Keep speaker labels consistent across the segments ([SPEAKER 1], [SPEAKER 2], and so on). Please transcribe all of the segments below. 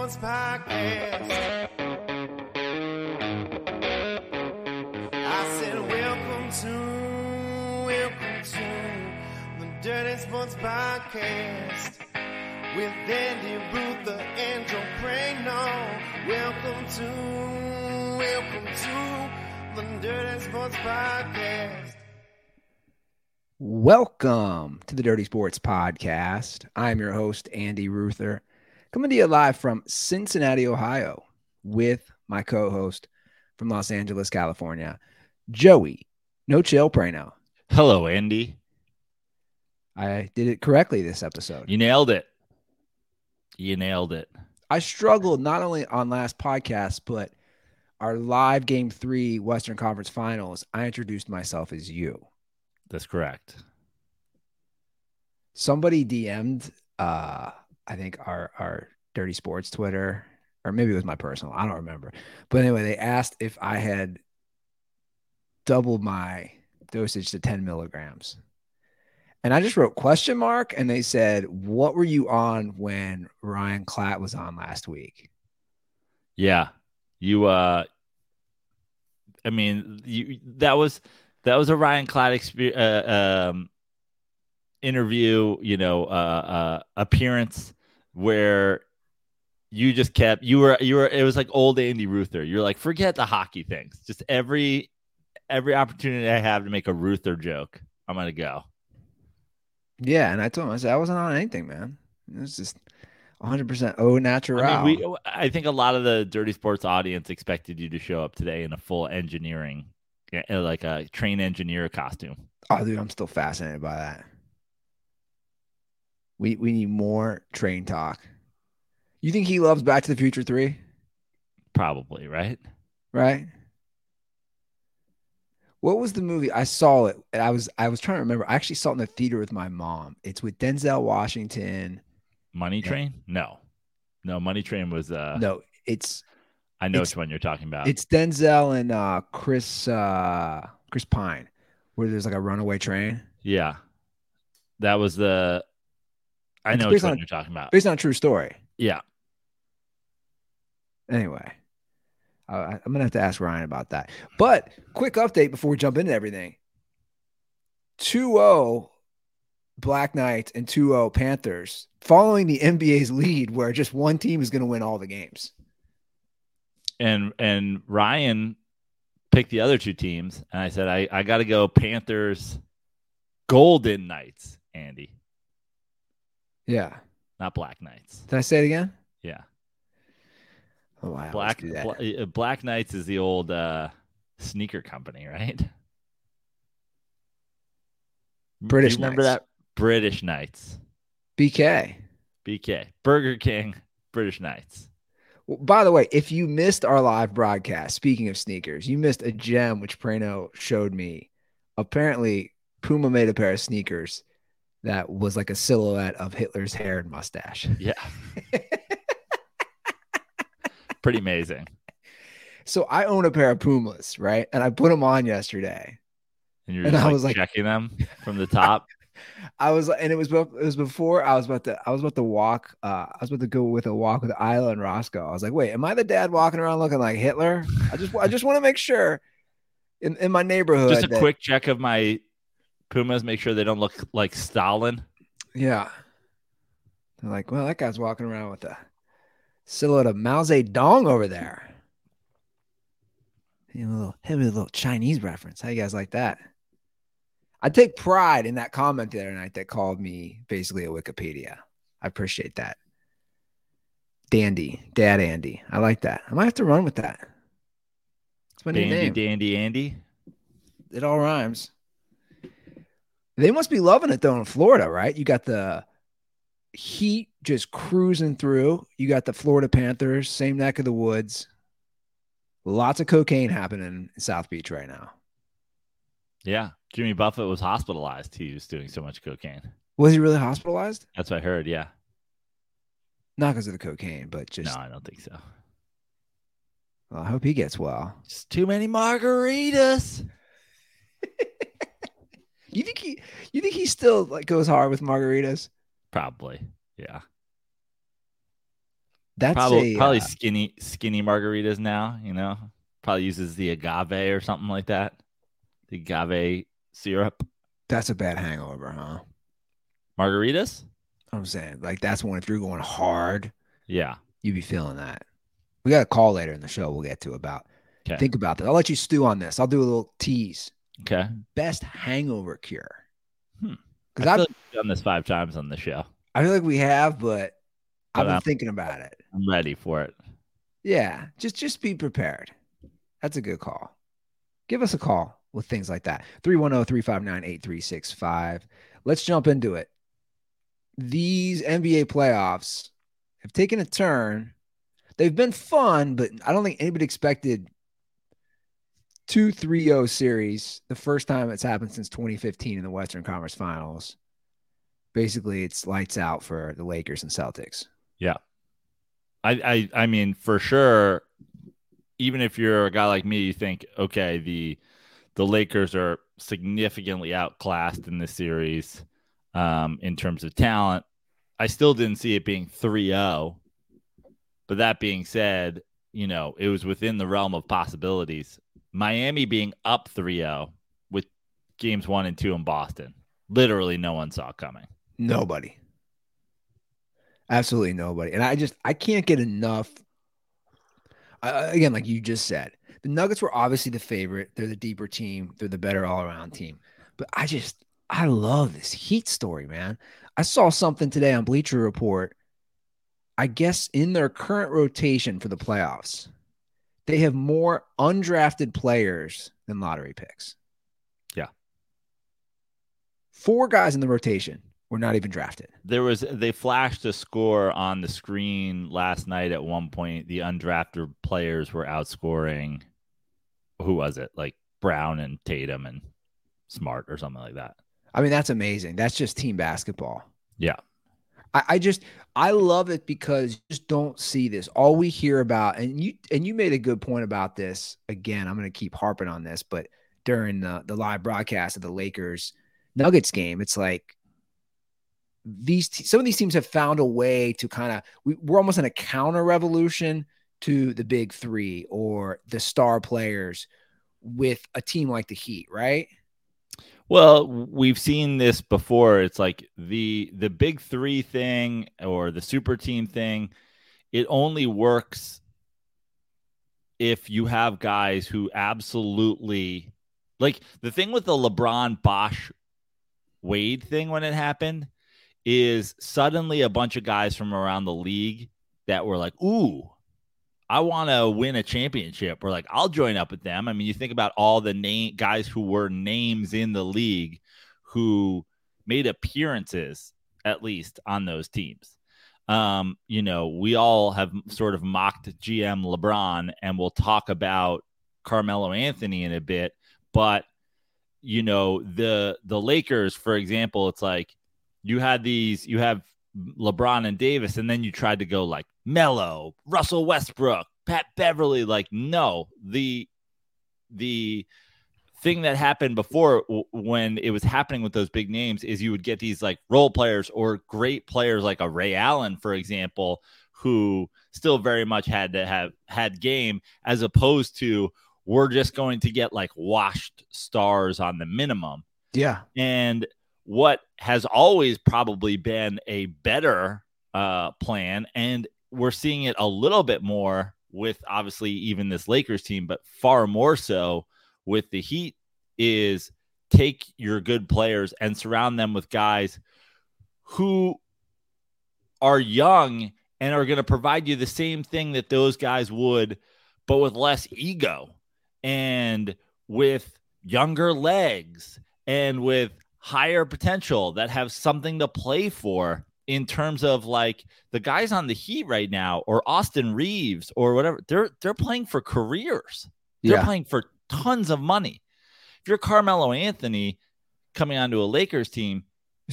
[SPEAKER 1] Sports Podcast. I said, Welcome to, welcome to the Dirty Sports Podcast with Andy Ruther and Joe Praino. Welcome to, welcome to the Dirty Sports Podcast.
[SPEAKER 2] Welcome to the Dirty Sports Podcast. I'm your host, Andy Ruther, coming to you live from Cincinnati, Ohio, with my co host from Los Angeles, California, Joey No Chill Praino.
[SPEAKER 3] Hello, Andy.
[SPEAKER 2] I did it correctly this episode.
[SPEAKER 3] You nailed it. You nailed it.
[SPEAKER 2] I struggled not only on last podcast, but our live game three Western Conference finals. I introduced myself as you.
[SPEAKER 3] That's correct.
[SPEAKER 2] somebody DM'd uh I think our our dirty sports Twitter, or maybe it was my personal, I don't remember. But anyway, they asked if I had doubled my dosage to 10 milligrams. And I just wrote question mark and they said, What were you on when Ryan Klatt was on last week?
[SPEAKER 3] Yeah. You uh I mean, you that was that was a Ryan Klatt experience uh, um interview, you know, uh, uh appearance where you just kept you were you were it was like old Andy Ruther. You're like, forget the hockey things. Just every every opportunity I have to make a Ruther joke, I'm gonna go.
[SPEAKER 2] Yeah, and I told him I said I wasn't on anything, man. It was just 100% oh natural.
[SPEAKER 3] I mean, we I think a lot of the dirty sports audience expected you to show up today in a full engineering like a train engineer costume.
[SPEAKER 2] Oh, dude, I'm still fascinated by that. We we need more train talk. You think he loves Back to the Future 3?
[SPEAKER 3] Probably, right?
[SPEAKER 2] Right? What was the movie? I saw it. And I was I was trying to remember. I actually saw it in the theater with my mom. It's with Denzel Washington.
[SPEAKER 3] Money Train? No. No, Money Train was uh
[SPEAKER 2] No, it's
[SPEAKER 3] I know
[SPEAKER 2] it's-
[SPEAKER 3] which one you're talking about.
[SPEAKER 2] it's Denzel and uh Chris uh Chris Pine, where there's like a runaway train.
[SPEAKER 3] yeah. That was the I
[SPEAKER 2] It's
[SPEAKER 3] know which one
[SPEAKER 2] on-
[SPEAKER 3] you're talking about.
[SPEAKER 2] Based on a true story.
[SPEAKER 3] Yeah.
[SPEAKER 2] Anyway, uh, I'm gonna have to ask Ryan about that. But quick update before we jump into everything. 2-0 Black Knights and 2-0 Panthers following the NBA's lead, where just one team is going to win all the games.
[SPEAKER 3] And and Ryan picked the other two teams and I said I I got to go Panthers Golden Knights, Andy,
[SPEAKER 2] Yeah.
[SPEAKER 3] not Black Knights.
[SPEAKER 2] Did I say it again?
[SPEAKER 3] Yeah.
[SPEAKER 2] Oh, I
[SPEAKER 3] Black. Bla- uh, Black Knights is the old uh, sneaker company, right?
[SPEAKER 2] British
[SPEAKER 3] remember that British Knights,
[SPEAKER 2] BK.
[SPEAKER 3] BK, Burger King, British Knights.
[SPEAKER 2] Well, by the way, if you missed our live broadcast, speaking of sneakers, you missed a gem which Praino showed me. Apparently, Puma made a pair of sneakers that was like a silhouette of Hitler's hair and mustache.
[SPEAKER 3] Yeah, pretty amazing.
[SPEAKER 2] So I own a pair of Pumas, right? And I put them on yesterday.
[SPEAKER 3] And you're
[SPEAKER 2] And
[SPEAKER 3] just
[SPEAKER 2] I
[SPEAKER 3] like,
[SPEAKER 2] was like-
[SPEAKER 3] checking them from the top.
[SPEAKER 2] I was, and it was, it was before I was about to, I was about to walk. Uh, I was about to go with a walk with Isla and Roscoe. I was like, wait, am I the dad walking around looking like Hitler? I just, I just want to make sure in, in my neighborhood.
[SPEAKER 3] Just a
[SPEAKER 2] that-
[SPEAKER 3] quick check of my Pumas, make sure they don't look like Stalin.
[SPEAKER 2] Yeah. They're like, well, that guy's walking around with a silhouette of Mao Zedong over there. You know, a little, a little Chinese reference. How you guys like that? I take pride in that comment the other night that called me basically a Wikipedia. I appreciate that. Dandy, Dad Andy. I like that. I might have to run with that. It's my new
[SPEAKER 3] Dandy,
[SPEAKER 2] name.
[SPEAKER 3] dandy, Andy.
[SPEAKER 2] It all rhymes. They must be loving it though in Florida, right? You got the heat just cruising through. You got the Florida Panthers, same neck of the woods. Lots of cocaine happening in South Beach right now.
[SPEAKER 3] Yeah, Jimmy Buffett was hospitalized. He was doing so much cocaine.
[SPEAKER 2] Was he really hospitalized?
[SPEAKER 3] That's what I heard. Yeah.
[SPEAKER 2] Not because of the cocaine, but just
[SPEAKER 3] No, I don't think so.
[SPEAKER 2] well, I hope he gets well.
[SPEAKER 3] Just too many margaritas.
[SPEAKER 2] You think he you think he still like goes hard with margaritas?
[SPEAKER 3] Probably. Yeah.
[SPEAKER 2] That's
[SPEAKER 3] probably
[SPEAKER 2] a,
[SPEAKER 3] probably
[SPEAKER 2] uh,
[SPEAKER 3] skinny skinny margaritas now. You know, probably uses the agave or something like that. The agave syrup
[SPEAKER 2] that's a bad hangover, huh?
[SPEAKER 3] margaritas.
[SPEAKER 2] I'm saying like that's one if you're going hard,
[SPEAKER 3] Yeah.
[SPEAKER 2] you'd be feeling that. We got a call later in the show we'll get to about.
[SPEAKER 3] Okay.
[SPEAKER 2] Think about that. I'll let you stew on this. I'll do a little tease.
[SPEAKER 3] Okay.
[SPEAKER 2] Best hangover cure.
[SPEAKER 3] Hmm.
[SPEAKER 2] Because
[SPEAKER 3] I
[SPEAKER 2] I,
[SPEAKER 3] feel like we've done this five times on the show.
[SPEAKER 2] I feel like we have, but I've been
[SPEAKER 3] I'm,
[SPEAKER 2] thinking about it.
[SPEAKER 3] I'm ready for it.
[SPEAKER 2] Yeah, just just be prepared. That's a good call. Give us a call with things like that. oh, 310-359-8365. Let's jump into it. These NBA playoffs have taken a turn. They've been fun, but I don't think anybody expected 2-3-0 series. The first time it's happened since 2015 in the Western Conference Finals. Basically, it's lights out for the Lakers and Celtics.
[SPEAKER 3] I, I I mean, for sure, even if you're a guy like me, you think, okay, the the Lakers are significantly outclassed in this series um, in terms of talent. I still didn't see it being 3-0. But that being said, you know, it was within the realm of possibilities. Miami being up 3-0 with games 1 and 2 in Boston. Literally no one saw coming.
[SPEAKER 2] Nobody. Absolutely nobody. And I just I can't get enough. Uh, again, like you just said, the Nuggets were obviously the favorite. They're the deeper team. They're the better all around team. But I just I love this Heat story, man. I saw something today on Bleacher Report. I guess in their current rotation for the playoffs, they have more undrafted players than lottery picks.
[SPEAKER 3] Yeah.
[SPEAKER 2] Four guys in the rotation were not even drafted.
[SPEAKER 3] There was they flashed a score on the screen last night at one point. The undrafted players were outscoring who was it? Like Brown and Tatum and Smart or something like that.
[SPEAKER 2] I mean, that's amazing. That's just team basketball.
[SPEAKER 3] Yeah.
[SPEAKER 2] I, I just I love it because you just don't see this. All we hear about, and you and you made a good point about this. Again, I'm going to keep harping on this, but during the the live broadcast of the Lakers Nuggets game, it's like these te- some of these teams have found a way to kind of we, we're almost in a counter revolution to the big three or the star players with a team like the Heat, right?
[SPEAKER 3] Well, we've seen this before. It's like the the big three thing or the super team thing. It only works if you have guys who absolutely like the thing with the LeBron Bosh Wade thing when it happened is suddenly a bunch of guys from around the league that were like, "Ooh, I want to win a championship." We're like, "I'll join up with them." I mean, you think about all the name guys who were names in the league who made appearances at least on those teams. Um, you know, we all have sort of mocked GM LeBron, and we'll talk about Carmelo Anthony in a bit, but you know, the the Lakers, for example, it's like you had these, you have LeBron and Davis, and then you tried to go like Melo, Russell Westbrook, Pat Beverley. Like, no, the the thing that happened before when it was happening with those big names is you would get these like role players or great players like a Ray Allen, for example, who still very much had to have had game as opposed to we're just going to get like washed stars on the minimum.
[SPEAKER 2] Yeah.
[SPEAKER 3] And what has always probably been a better uh, plan, and we're seeing it a little bit more with obviously even this Lakers team, but far more so with the Heat, is take your good players and surround them with guys who are young and are going to provide you the same thing that those guys would, but with less ego and with younger legs and with higher potential that have something to play for in terms of like the guys on the Heat right now or Austin Reaves or whatever they're they're playing for careers. They're
[SPEAKER 2] Yeah.
[SPEAKER 3] playing for tons of money. If you're Carmelo Anthony coming onto a Lakers team,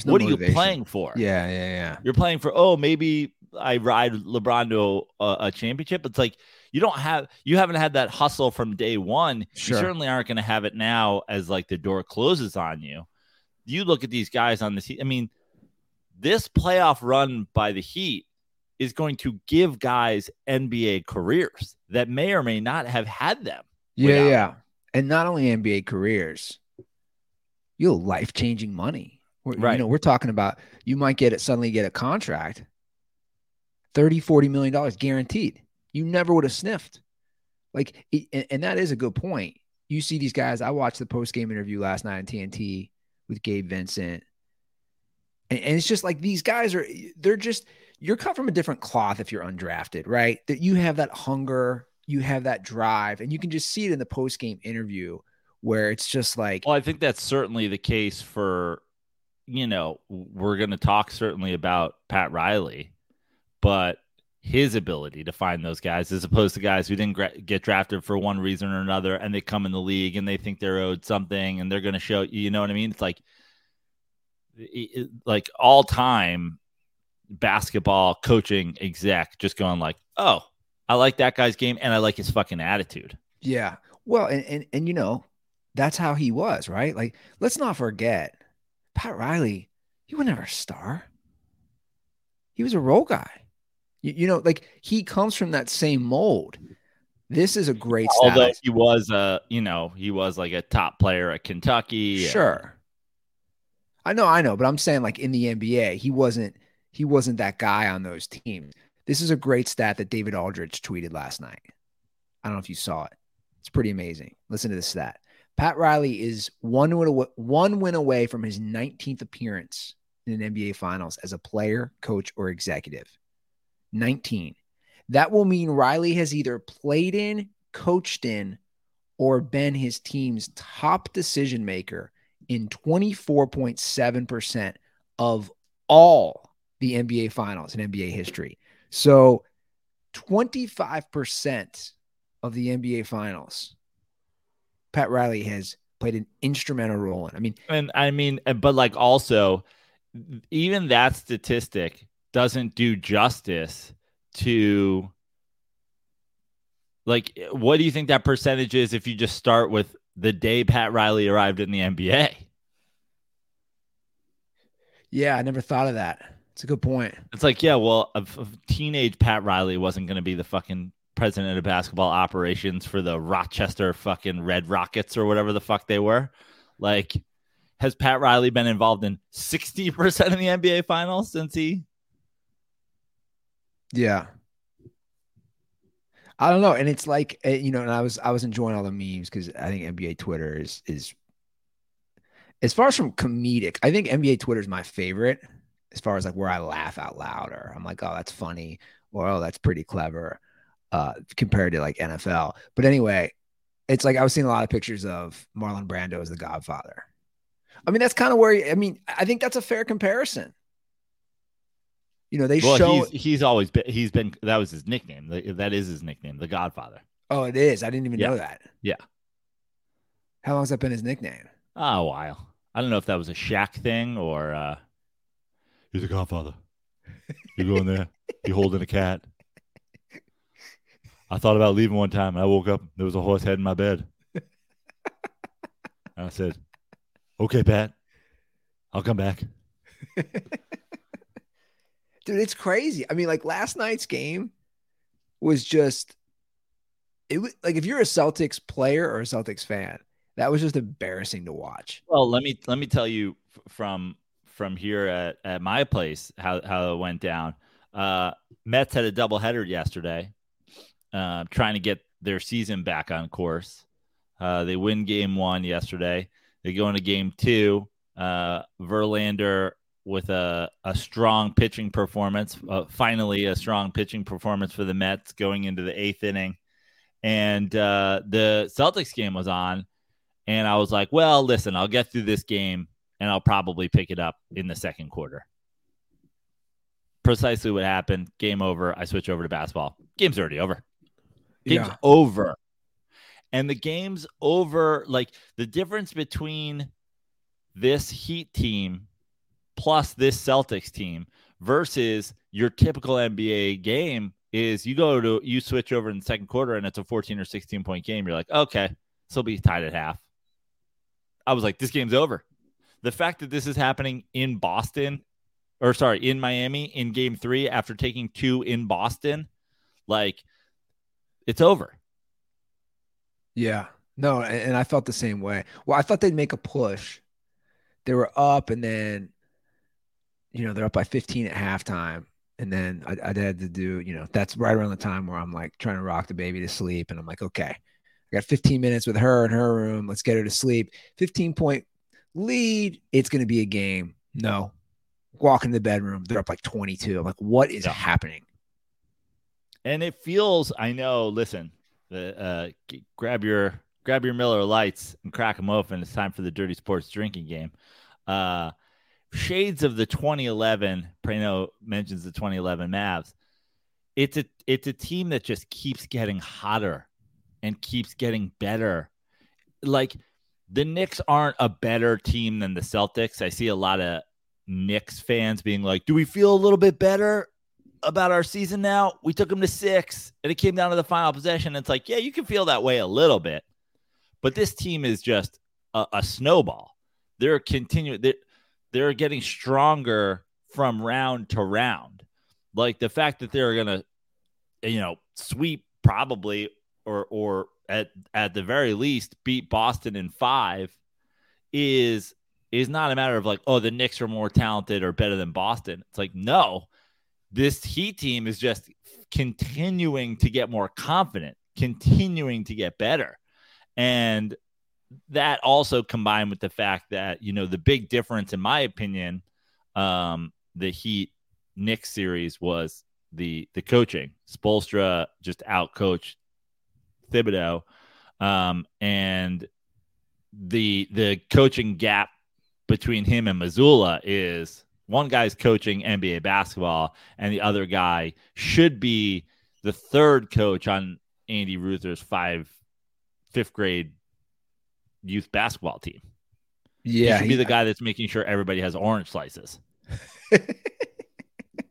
[SPEAKER 2] no
[SPEAKER 3] what are you playing for?
[SPEAKER 2] Yeah, yeah, yeah.
[SPEAKER 3] You're playing for oh maybe I ride LeBron to a, a championship. It's like you don't have you haven't had that hustle from day one.
[SPEAKER 2] Sure.
[SPEAKER 3] You certainly aren't going to have it now as like the door closes on you. You look at these guys on the. I mean, this playoff run by the Heat is going to give guys NBA careers that may or may not have had them.
[SPEAKER 2] Yeah,
[SPEAKER 3] without
[SPEAKER 2] yeah. And not only NBA careers, you'll life changing money. We're, You
[SPEAKER 3] Right.
[SPEAKER 2] know, we're talking about you might get it suddenly get a contract 30, 40 million dollars guaranteed. You never would have sniffed. Like, and, and that is a good point. You see these guys. I watched the post game interview last night on TNT with Gabe Vincent. And, and it's just like these guys are, they're just, you're cut from a different cloth if you're undrafted, right? That you have that hunger, you have that drive, and you can just see it in the post game interview where it's just like,
[SPEAKER 3] Well, I think that's certainly the case for, you know, we're going to talk certainly about Pat Riley, but his ability to find those guys as opposed to guys who didn't gra- get drafted for one reason or another and they come in the league and they think they're owed something and they're going to show, you know what I mean? It's like, like all time basketball coaching exec just going like, oh, I like that guy's game and I like his fucking attitude.
[SPEAKER 2] Yeah. Well, and, and and you know, that's how he was, right? Like, let's not forget, Pat Riley, he was never a star. He was a role guy. You, you know, like he comes from that same mold. This is a great
[SPEAKER 3] Although
[SPEAKER 2] stat.
[SPEAKER 3] he was a, you know, he was like a top player at Kentucky.
[SPEAKER 2] Sure. I know, I know, but I'm saying like in the NBA, he wasn't he wasn't that guy on those teams. This is a great stat that David Aldridge tweeted last night. I don't know if you saw it. It's pretty amazing. Listen to this stat. Pat Riley is one win away, one win away from his 19th appearance in an NBA Finals as a player, coach, or executive. 19. That will mean Riley has either played in, coached in, or been his team's top decision maker in 24.7% of all the NBA finals in NBA history. So 25% of the NBA finals, Pat Riley has played an instrumental role in. I mean,
[SPEAKER 3] And I mean, uh, but like also, even that statistic doesn't do justice to like what do you think that percentage is if you just start with the day Pat Riley arrived in the NBA?
[SPEAKER 2] yeah, I never thought of that. It's a good point.
[SPEAKER 3] It's like, yeah, well, a, a teenage Pat Riley wasn't going to be the fucking president of basketball operations for the Rochester fucking Red Rockets or whatever the fuck they were. Like, has Pat Riley been involved in 60% of the NBA finals since he?
[SPEAKER 2] Yeah. I don't know, and it's like eh, you know, and I was I was enjoying all the memes because I think NBA Twitter is is as far as from comedic. I think NBA Twitter is my favorite as far as like where I laugh out loud or I'm like, oh, that's funny, or oh, that's pretty clever, uh, compared to like NFL. But anyway, it's like I was seeing a lot of pictures of Marlon Brando as the Godfather. I mean, that's kind of where I mean, I think that's a fair comparison. You know, they
[SPEAKER 3] Well,
[SPEAKER 2] show.
[SPEAKER 3] he's, he's always been, he's been, that was his nickname. That is his nickname, the Godfather.
[SPEAKER 2] Oh, it is. I didn't even
[SPEAKER 3] Yeah.
[SPEAKER 2] know that.
[SPEAKER 3] Yeah.
[SPEAKER 2] How long's that been his nickname?
[SPEAKER 3] Oh, a while. I don't know if that was a Shaq thing or, uh, he's a Godfather. You go in there, you holding a cat. I thought about leaving one time and I woke up, there was a horse head in my bed. And I said, okay, Pat, I'll come back.
[SPEAKER 2] Dude, it's crazy. I mean, like last night's game was just it was like if you're a Celtics player or a Celtics fan, that was just embarrassing to watch.
[SPEAKER 3] Well, let me let me tell you from from here at, at my place how how it went down. Uh, Mets had a doubleheader yesterday, uh, trying to get their season back on course. Uh, they win game one yesterday. They go into game two. Uh, Verlander with a, a strong pitching performance. Uh, finally, a strong pitching performance for the Mets going into the eighth inning. And uh, the Celtics game was on. And I was like, well, listen, I'll get through this game and I'll probably pick it up in the second quarter. Precisely what happened. Game over. I switch over to basketball. Game's already over. Game's
[SPEAKER 2] Yeah.
[SPEAKER 3] over. And the game's over. Like the difference between this Heat team plus this Celtics team versus your typical NBA game is you go to you switch over in the second quarter and it's a 14 or 16 point game. You're like, okay, this will be tied at half. I was like, this game's over. The fact that this is happening in Boston or sorry, in Miami in game three after taking two in Boston, like it's over.
[SPEAKER 2] Yeah. No, and, and I felt the same way. Well, I thought they'd make a push. They were up and then, you know, they're up by 15 at halftime. And then I, I had to do, you know, that's right around the time where I'm like trying to rock the baby to sleep. And I'm like, okay, I got 15 minutes with her in her room. Let's get her to sleep. 15 point lead. It's going to be a game. No. Walk in the bedroom. They're up like 22. I'm like, what is
[SPEAKER 3] Yeah.
[SPEAKER 2] happening?
[SPEAKER 3] and it feels i know listen the uh g- grab your grab your miller lites and crack them open it's time for the dirty sports drinking game uh shades of the 2011 praino mentions the 2011 mavs it's a it's a team that just keeps getting hotter and keeps getting better like the Knicks aren't a better team than the Celtics. I see a lot of Knicks fans being like, "Do we feel a little bit better about our season now? We took them to six, and it came down to the final possession." It's like, yeah, you can feel that way a little bit, but this team is just a, a snowball. They're continuing. They're, they're getting stronger from round to round. Like the fact that they're gonna, you know, sweep probably or or at at the very least beat Boston in five is is not a matter of like, oh, the Knicks are more talented or better than Boston. It's like, no, this Heat team is just continuing to get more confident, continuing to get better. And that also combined with the fact that, you know, the big difference, in my opinion, um, the Heat Knicks series was the the coaching. Spoelstra just outcoached Thibodeau. Um, and the the coaching gap between him and Mazzulla is one guy's coaching NBA basketball, and the other guy should be the third coach on Andy Ruther's five fifth grade youth basketball team. he
[SPEAKER 2] Yeah.
[SPEAKER 3] should be the guy that's making sure everybody has orange slices.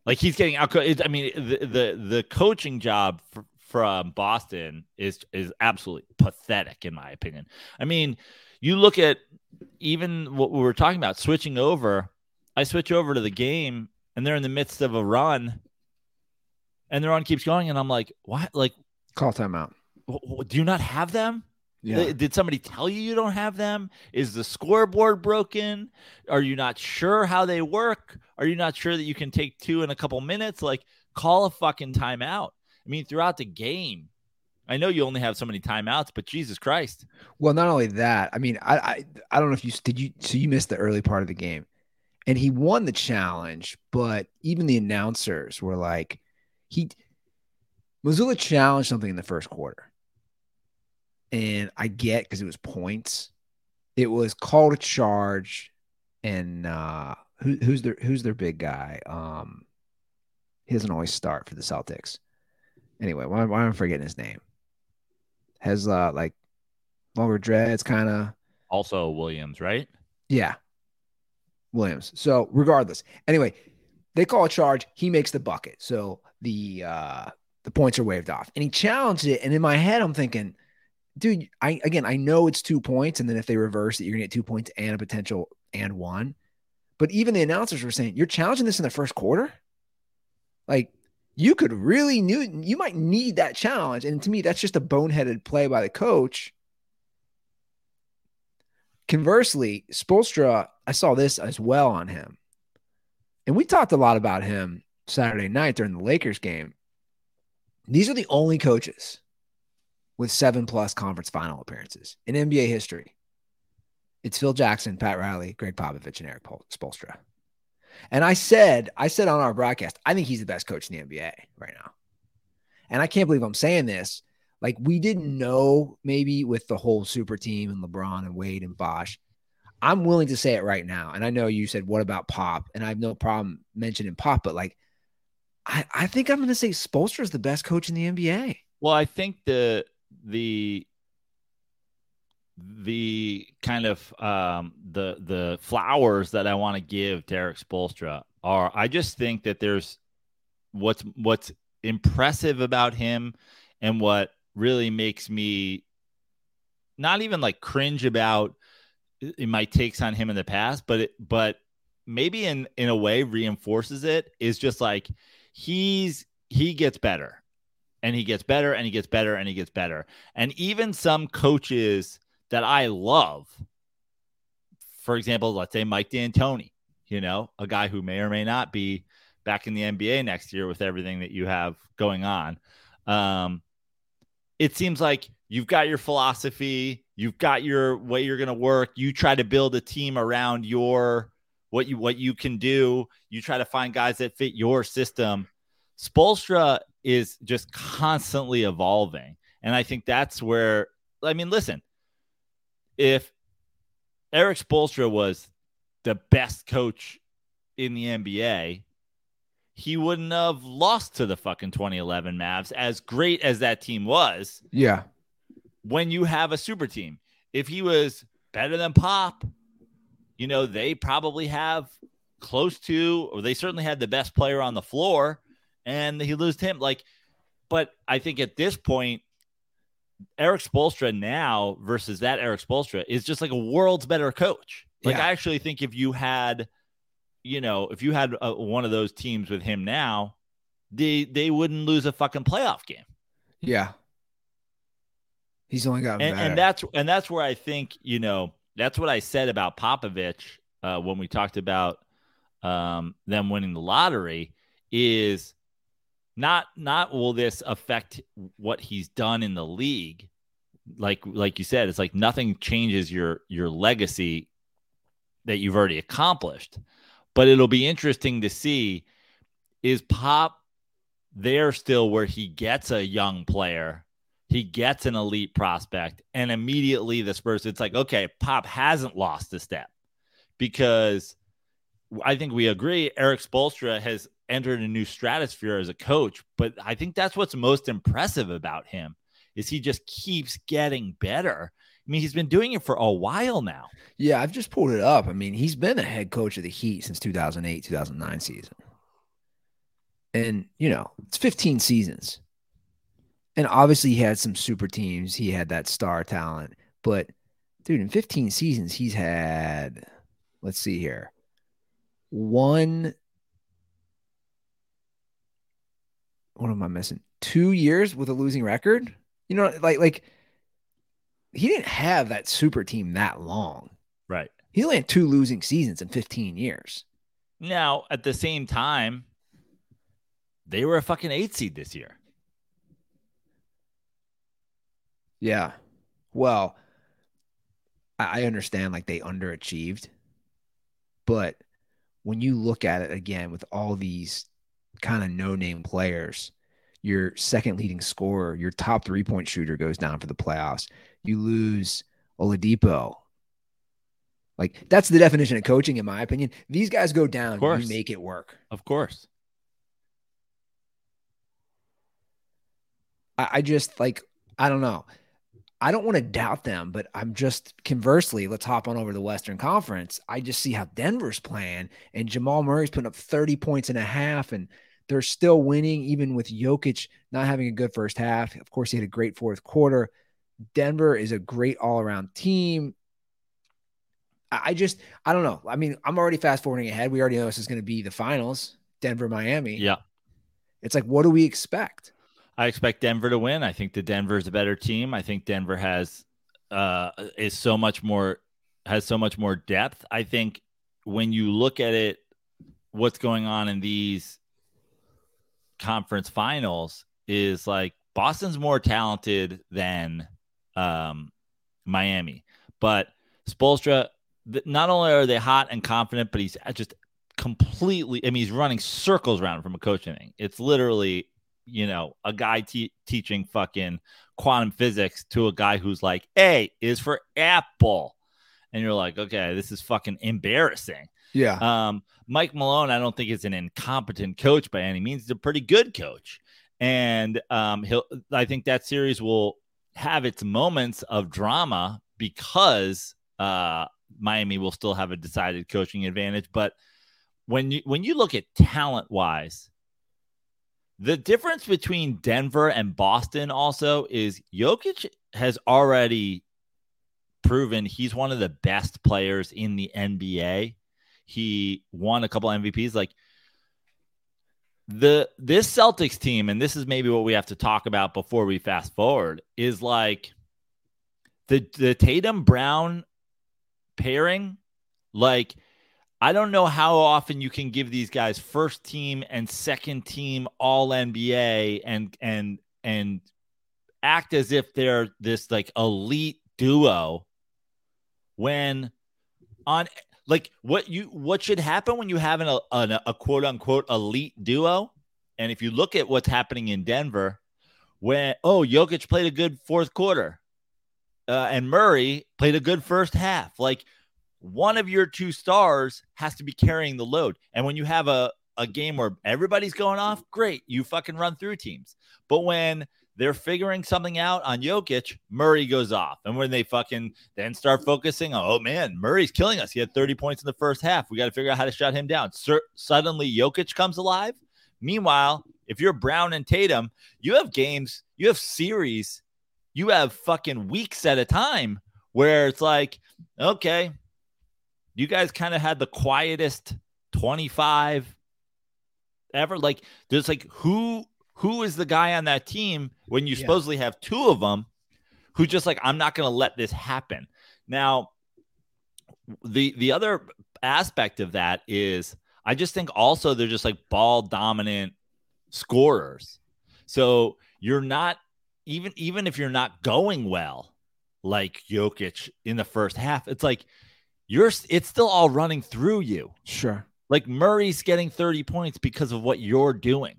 [SPEAKER 3] Like he's getting out. I mean, the the the coaching job fr- from Boston is is absolutely pathetic in my opinion. I mean, you look at even what we were talking about switching over. I switch over to the game, and they're in the midst of a run, and the run keeps going, and I'm like, what? Like,
[SPEAKER 2] Call timeout.
[SPEAKER 3] w- w- do you not have them?
[SPEAKER 2] Yeah.
[SPEAKER 3] Did somebody tell you you don't have them? Is the scoreboard broken? Are you not sure how they work? Are you not sure that you can take two in a couple minutes? Like, call a fucking timeout. I mean, throughout the game, I know you only have so many timeouts, but Jesus Christ.
[SPEAKER 2] Well, not only that, I mean, I, I I don't know if you did you so you missed the early part of the game, and he won the challenge, but even the announcers were like, he Mazzulla challenged something in the first quarter, and I get because it was points, it was called a charge, and uh, who, who's their who's their big guy? Um, he doesn't always start for the Celtics. Anyway, why, why am I forgetting his name? Has uh like longer dreads, kind of.
[SPEAKER 3] Also, Williams, right?
[SPEAKER 2] Yeah. Williams. So regardless, anyway, they call a charge. He makes the bucket. So the uh the points are waved off. And he challenged it. And in my head, I'm thinking, dude, I again I know it's two points. And then if they reverse it, you're gonna get two points and a potential and one. But even the announcers were saying, You're challenging this in the first quarter? Like you could really new you might need that challenge. And to me, that's just a boneheaded play by the coach. Conversely, Spoelstra, I saw this as well on him. And we talked a lot about him Saturday night during the Lakers game. These are the only coaches with seven plus conference final appearances in NBA history. It's Phil Jackson, Pat Riley, Gregg Popovich, and Eric Pol- Spoelstra. And I said, I said on our broadcast, I think he's the best coach in the NBA right now. And I can't believe I'm saying this. Like we didn't know maybe with the whole super team and LeBron and Wade and Bosh. I'm willing to say it right now. And I know you said, what about Pop? And I have no problem mentioning Pop, but like, I, I think I'm going to say Spoelstra is the best coach in the NBA.
[SPEAKER 3] Well, I think the the the kind of um, the the flowers that I want to give Derek Spoelstra are I just think that there's what's what's impressive about him and what really makes me not even like cringe about in my takes on him in the past, but it, but maybe in in a way reinforces it is just like he's he gets better and he gets better and he gets better and he gets better. And even some coaches that I love, for example, let's say Mike D'Antoni, you know, a guy who may or may not be back in the NBA next year with everything that you have going on. Um, it seems like you've got your philosophy, you've got your way you're going to work. You try to build a team around your what you what you can do. You try to find guys that fit your system. Spoelstra is just constantly evolving, and I think that's where I mean, listen, if Erik Spoelstra was the best coach in the NBA, he wouldn't have lost to the fucking 2011 Mavs as great as that team was.
[SPEAKER 2] Yeah.
[SPEAKER 3] When you have a super team, if he was better than Pop, you know, they probably have close to, or they certainly had the best player on the floor, and he lost him. Like, but I think at this point, Erik Spoelstra now versus that Erik Spoelstra is just like a world's better coach. Like,
[SPEAKER 2] Yeah.
[SPEAKER 3] I actually think if you had, you know, if you had uh one of those teams with him now, they they wouldn't lose a fucking playoff game.
[SPEAKER 2] Yeah. He's only got
[SPEAKER 3] and, and that's and that's where I think you know that's what I said about Popovich uh, when we talked about um, them winning the lottery is not not will this affect what he's done in the league. Like like you said it's like nothing changes your your legacy that you've already accomplished. But it'll be interesting to see is pop there still where he gets a young player he gets an elite prospect and immediately the spurs it's like okay pop hasn't lost a step. Because i think we agree eric spoelstra has entered a new stratosphere as a coach but i think that's what's most impressive about him is he just keeps getting better i mean he's been doing it for a while now
[SPEAKER 2] yeah, I've just pulled it up. I mean, he's been a head coach of the Heat since 2008, 2009 season. And, you know, it's 15 seasons. And obviously, he had some super teams. He had that star talent. But, dude, in 15 seasons, he's had, let's see here, one. What am I missing? Two years with a losing record? You know, like, like, he didn't have that super team that long.
[SPEAKER 3] right
[SPEAKER 2] He only had two losing seasons in 15 years.
[SPEAKER 3] now at the same time they were a fucking eight seed this year
[SPEAKER 2] Yeah. Well, I I understand like they underachieved, but when you look at it again with all these kind of no name players, your second leading scorer, your top three point shooter goes down for the playoffs. You lose Oladipo. Like that's the definition of coaching, in my opinion. These guys go down, you make it work.
[SPEAKER 3] of course
[SPEAKER 2] I, I just like I don't know. I don't want to doubt them, but I'm just conversely, let's hop on over to the Western Conference. I just see how Denver's playing and Jamal Murray's putting up 30 points and a half, and they're still winning, even with Jokic not having a good first half. Of course, he had a great fourth quarter. Denver is a great all around team. I just, I don't know. I mean, I'm already fast forwarding ahead. We already know this is going to be the finals Denver, Miami.
[SPEAKER 3] yeah
[SPEAKER 2] It's like, what do we expect?
[SPEAKER 3] I expect Denver to win. I think the Denver is a better team. I think Denver has uh is so much more has so much more depth. I think when you look at it what's going on in these conference finals is like Boston's more talented than um Miami. But Spoelstra not only are they hot and confident, but he's just completely I mean he's running circles around from a coaching. It's literally you know, a guy te- teaching fucking quantum physics to a guy who's like, A is for apple. And you're like, okay, this is fucking embarrassing.
[SPEAKER 2] Yeah.
[SPEAKER 3] Um, Mike Malone, I don't think is an incompetent coach by any means. He's a pretty good coach. And um, he'll I think that series will have its moments of drama because uh Miami will still have a decided coaching advantage. But when you when you look at talent wise, the difference between Denver and Boston also is Jokic has already proven he's one of the best players in the NBA. He won a couple MVPs. Like the this Celtics team, and this is maybe what we have to talk about before we fast forward, is like the the Tatum Brown pairing. Like, I don't know how often you can give these guys first team and second team All NBA and and and act as if they're this like elite duo when on like what you what should happen when you have an, a, a quote unquote elite duo? And if you look at what's happening in Denver when oh Jokic played a good fourth quarter uh, and Murray played a good first half. Like one of your two stars has to be carrying the load. And when you have a a game where everybody's going off great you fucking run through teams. But when they're figuring something out on Jokic, Murray goes off. And when they fucking then start focusing on, oh man, Murray's killing us. He had 30 points in the first half. We got to figure out how to shut him down. Suddenly, Jokic comes alive. Meanwhile, if you're Brown and Tatum, you have games, you have series, you have fucking weeks at a time where it's like, okay, you guys kind of had the quietest 25 ever. Like, there's like, who who is the guy on that team when you yeah. supposedly have two of them who just like I'm not going to let this happen. Now, the the other aspect of that is I just think also they're just like ball dominant scorers. So you're not even even if you're not going well like Jokic in the first half, it's like you're it's still all running through you.
[SPEAKER 2] Sure.
[SPEAKER 3] Like Murray's getting 30 points because of what you're doing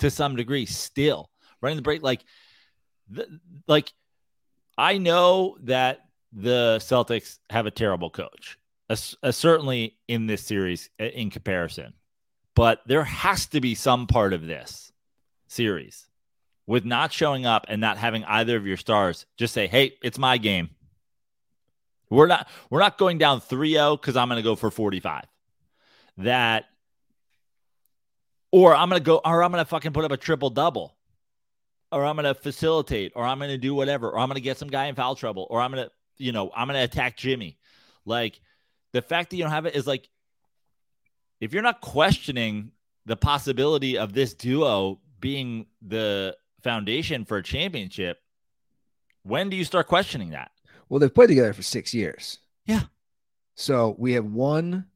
[SPEAKER 3] to some degree still running the break. Like the, like I know that the Celtics have a terrible coach uh, uh, certainly in this series in comparison but there has to be some part of this series with not showing up and not having either of your stars just say hey it's my game. We're not we're not going down 3-0 cuz I'm going to go for 45 that or I'm gonna go, or I'm gonna fucking put up a triple double, or I'm gonna facilitate, or I'm gonna do whatever, or I'm gonna get some guy in foul trouble, or I'm gonna, you know, I'm gonna attack Jimmy. Like the fact that you don't have it is like, if you're not questioning the possibility of this duo being the foundation for a championship, when do you start questioning that?
[SPEAKER 2] Well, they've played together for six years.
[SPEAKER 3] Yeah.
[SPEAKER 2] So we have one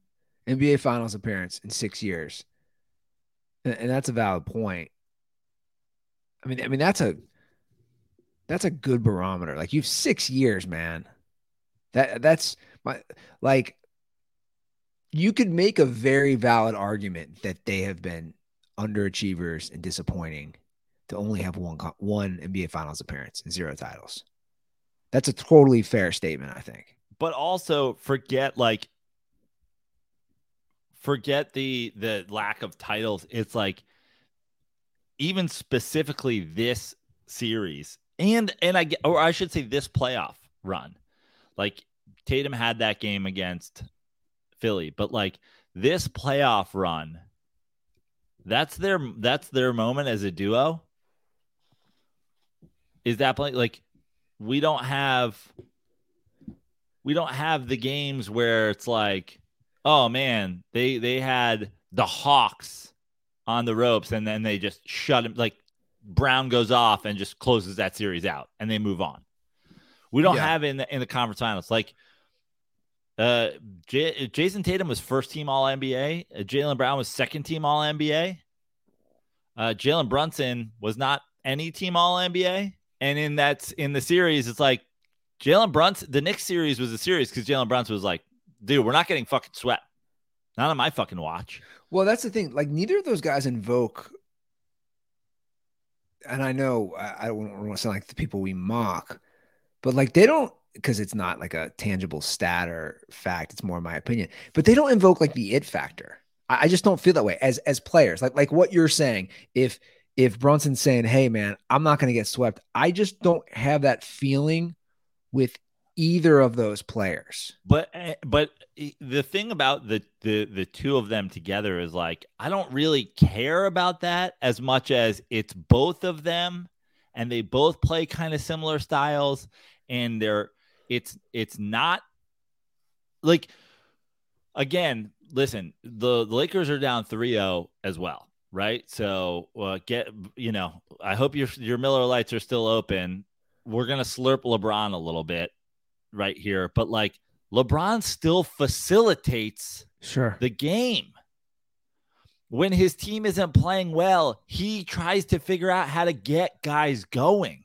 [SPEAKER 2] NBA Finals appearance in six years and, that's a valid point. I mean, I mean that's a that's a good barometer. Like you've six years, man. That that's my like you could make a very valid argument that they have been underachievers and disappointing to only have one one NBA Finals appearance and zero titles. That's a totally fair statement, I think.
[SPEAKER 3] But also forget like forget the the lack of titles. It's like even specifically this series and and I or I should say this playoff run. Like Tatum had that game against Philly, but like this playoff run that's their that's their moment as a duo. Is that play like we don't have we don't have the games where it's like oh man, they they had the Hawks on the ropes, and then they just shut him. Like Brown goes off and just closes that series out, and they move on. We don't yeah. have it in the in the conference finals. Like uh, J- Jayson Tatum was first team All NBA. Uh, Jaylen Brown was second team All NBA. Uh, Jalen Brunson was not any team All NBA. And in that in the series, it's like Jalen Brunson. The next series was a series because Jalen Brunson was like, dude, we're not getting fucking swept. Not on my fucking watch.
[SPEAKER 2] Well, that's the thing. Like, neither of those guys invoke, and I know I, I don't want to sound like the people we mock, but like they don't because it's not like a tangible stat or fact. It's more my opinion, but they don't invoke like the it factor. I, I just don't feel that way as as players. Like like what you're saying. If if Brunson's saying, "Hey, man, I'm not going to get swept," I just don't have that feeling with either of those players.
[SPEAKER 3] But eh, but the thing about the the the two of them together is like I don't really care about that as much as it's both of them and they both play kind of similar styles and they're it's it's not like again, listen, the, the Lakers are down 3-0 as well, right? So uh, get you know, I hope your your Miller lites are still open. We're gonna slurp LeBron a little bit right here, but like LeBron still facilitates
[SPEAKER 2] Sure.
[SPEAKER 3] the game. When his team isn't playing well, he tries to figure out how to get guys going.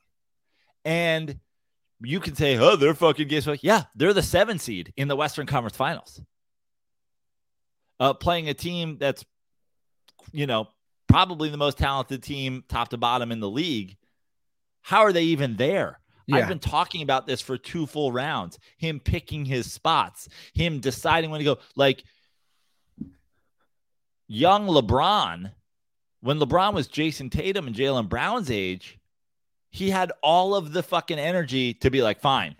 [SPEAKER 3] And you can say, oh, they're fucking games. Yeah, they're the seven seed in the Western Conference Finals. Uh, playing a team that's, you know, probably the most talented team, top to bottom in the league. How are they even there?
[SPEAKER 2] Yeah.
[SPEAKER 3] I've been talking about this for two full rounds. Him picking his spots, him deciding when to go. Like young LeBron, when LeBron was Jayson Tatum and Jaylen Brown's age, he had all of the fucking energy to be like, fine,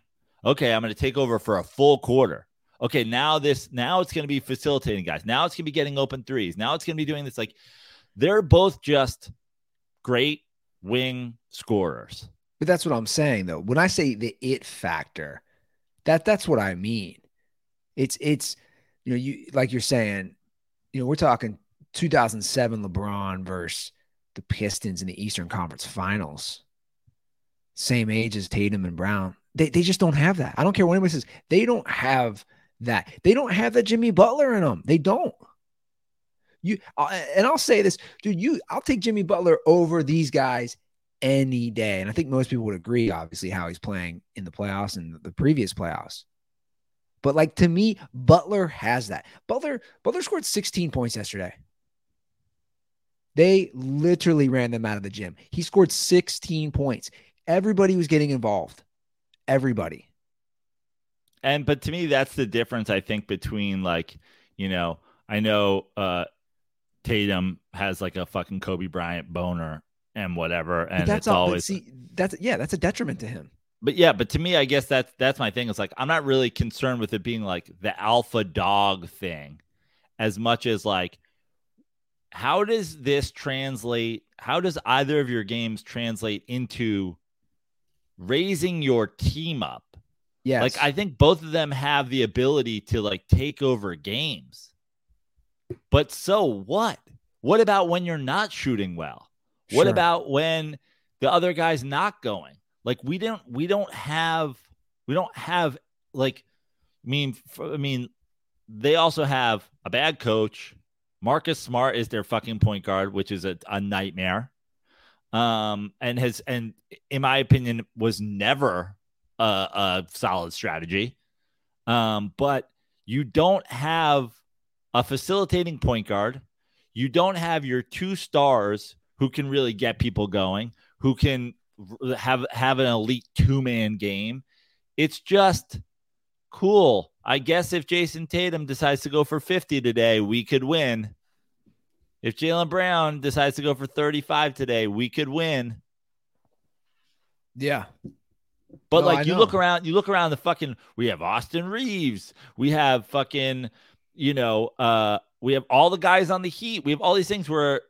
[SPEAKER 3] okay, I'm going to take over for a full quarter. Okay, now this, now it's going to be facilitating guys. Now it's going to be getting open threes. Now it's going to be doing this. Like, they're both just great wing scorers.
[SPEAKER 2] But that's what I'm saying though. When I say the it factor, that that's what I mean. It's it's you know, you like you're saying, you know, we're talking 2007 LeBron versus the Pistons in the Eastern Conference Finals. Same age as Tatum and Brown. They they just don't have that. I don't care what anybody says. They don't have that. They don't have that Jimmy Butler in them. They don't. You uh, and I'll say this, dude. You, I'll take Jimmy Butler over these guys any day. And I think most people would agree, obviously, how he's playing in the playoffs and the previous playoffs. But like to me, Butler has that. Butler, Butler scored 16 points yesterday. They literally ran them out of the gym. He scored 16 points. Everybody was getting involved. Everybody.
[SPEAKER 3] And but to me, that's the difference, I think, between like, you know, I know uh Tatum has like a fucking Kobe Bryant boner and whatever.
[SPEAKER 2] But
[SPEAKER 3] And
[SPEAKER 2] that's
[SPEAKER 3] it's
[SPEAKER 2] all.
[SPEAKER 3] always
[SPEAKER 2] see, that's yeah, that's a detriment to him.
[SPEAKER 3] but yeah, but to me, I guess that's that's my thing. It's like I'm not really concerned with it being like the alpha dog thing, as much as like, how does this translate? How does either of your games translate into raising your team up?
[SPEAKER 2] Yeah,
[SPEAKER 3] Like I think both of them have the ability to like take over games. But so what? What about when you're not shooting well? What
[SPEAKER 2] Sure.
[SPEAKER 3] about when the other guy's not going? Like we don't we don't have we don't have like I mean f- I mean they also have a bad coach. Marcus Smart is their fucking point guard, which is a, a nightmare. Um and has and in my opinion was never a, a solid strategy. Um but you don't have a facilitating point guard. You don't have your two stars who can really get people going, who can have have an elite two man game. It's just cool. I guess if Jayson Tatum decides to go for 50 today, we could win. If Jaylen Brown decides to go for 35 today, we could win.
[SPEAKER 2] yeah.
[SPEAKER 3] But
[SPEAKER 2] No, I
[SPEAKER 3] like you
[SPEAKER 2] know.
[SPEAKER 3] look around, you look around the fucking we have Austin Reaves, we have fucking, you know, uh we have all the guys on the heat. We have all these things where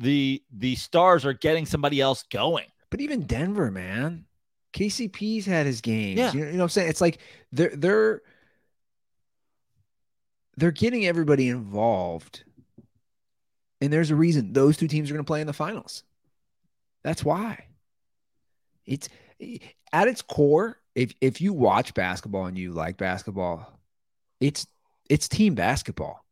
[SPEAKER 3] the the stars are getting somebody else going.
[SPEAKER 2] But even Denver, man, KCP's had his games.
[SPEAKER 3] Yeah.
[SPEAKER 2] You know, you know what I'm saying? It's like they're they're they're getting everybody involved. And there's a reason those two teams are going to play in the finals. That's why. It's at its core, if if you watch basketball and you like basketball, it's it's team basketball.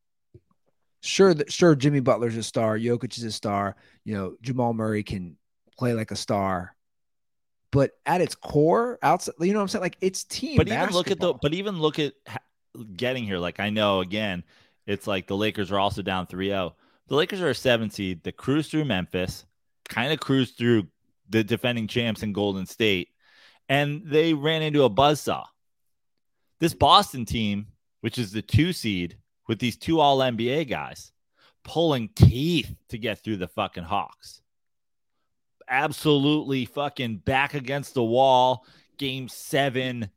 [SPEAKER 2] Sure, that sure Jimmy Butler's a star, Jokic is a star, you know, Jamal Murray can play like a star. But at its core, outside, you know what I'm saying? Like it's team.
[SPEAKER 3] But even look at the but even look at getting here. Like I know again, it's like the Lakers are also down 3-0. The Lakers are a seven seed that cruise through Memphis, kind of cruise through the defending champs in Golden State, and they ran into a buzzsaw. This Boston team, which is the two seed with these two all NBA guys, pulling teeth to get through the fucking Hawks. Absolutely fucking back against the wall. Game seven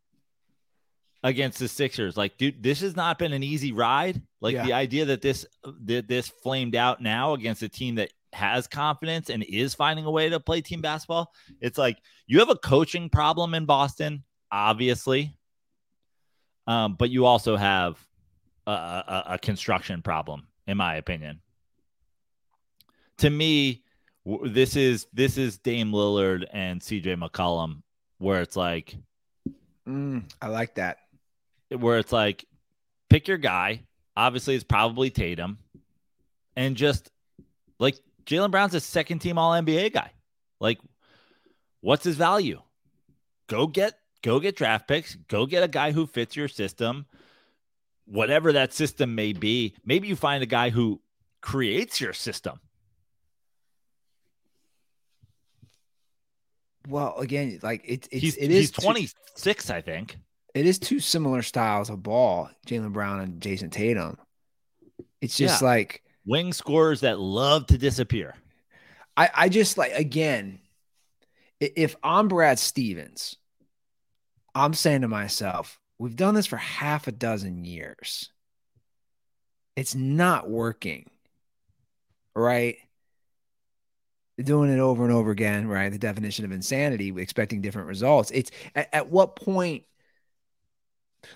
[SPEAKER 3] against the Sixers. Like, dude, this has not been an easy ride. Like
[SPEAKER 2] Yeah.
[SPEAKER 3] the idea that this that this flamed out now against a team that has confidence and is finding a way to play team basketball. It's like you have a coaching problem in Boston, obviously. Um, but you also have a, a, a, construction problem, in my opinion. To me, w- this is this is Dame Lillard and CJ McCollum, where it's like
[SPEAKER 2] Mm, I like that.
[SPEAKER 3] where it's like pick your guy. Obviously, it's probably Tatum, and just like Jaylen Brown's a second team All NBA guy. Like, what's his value? Go get go get draft picks. Go get a guy who fits your system, whatever that system may be. Maybe you find a guy who creates your system.
[SPEAKER 2] Well, again, like it, it's
[SPEAKER 3] he's
[SPEAKER 2] it is two-
[SPEAKER 3] 26, I think.
[SPEAKER 2] it is two similar styles of ball, Jaylen Brown and Jayson Tatum. It's just
[SPEAKER 3] Yeah.
[SPEAKER 2] like
[SPEAKER 3] Wing scorers that love to disappear.
[SPEAKER 2] I, I just like again, if I'm Brad Stevens, I'm saying to myself, we've done this for half a dozen years. It's not working. Right? Doing it over and over again, right? The definition of insanity, expecting different results. It's at, at what point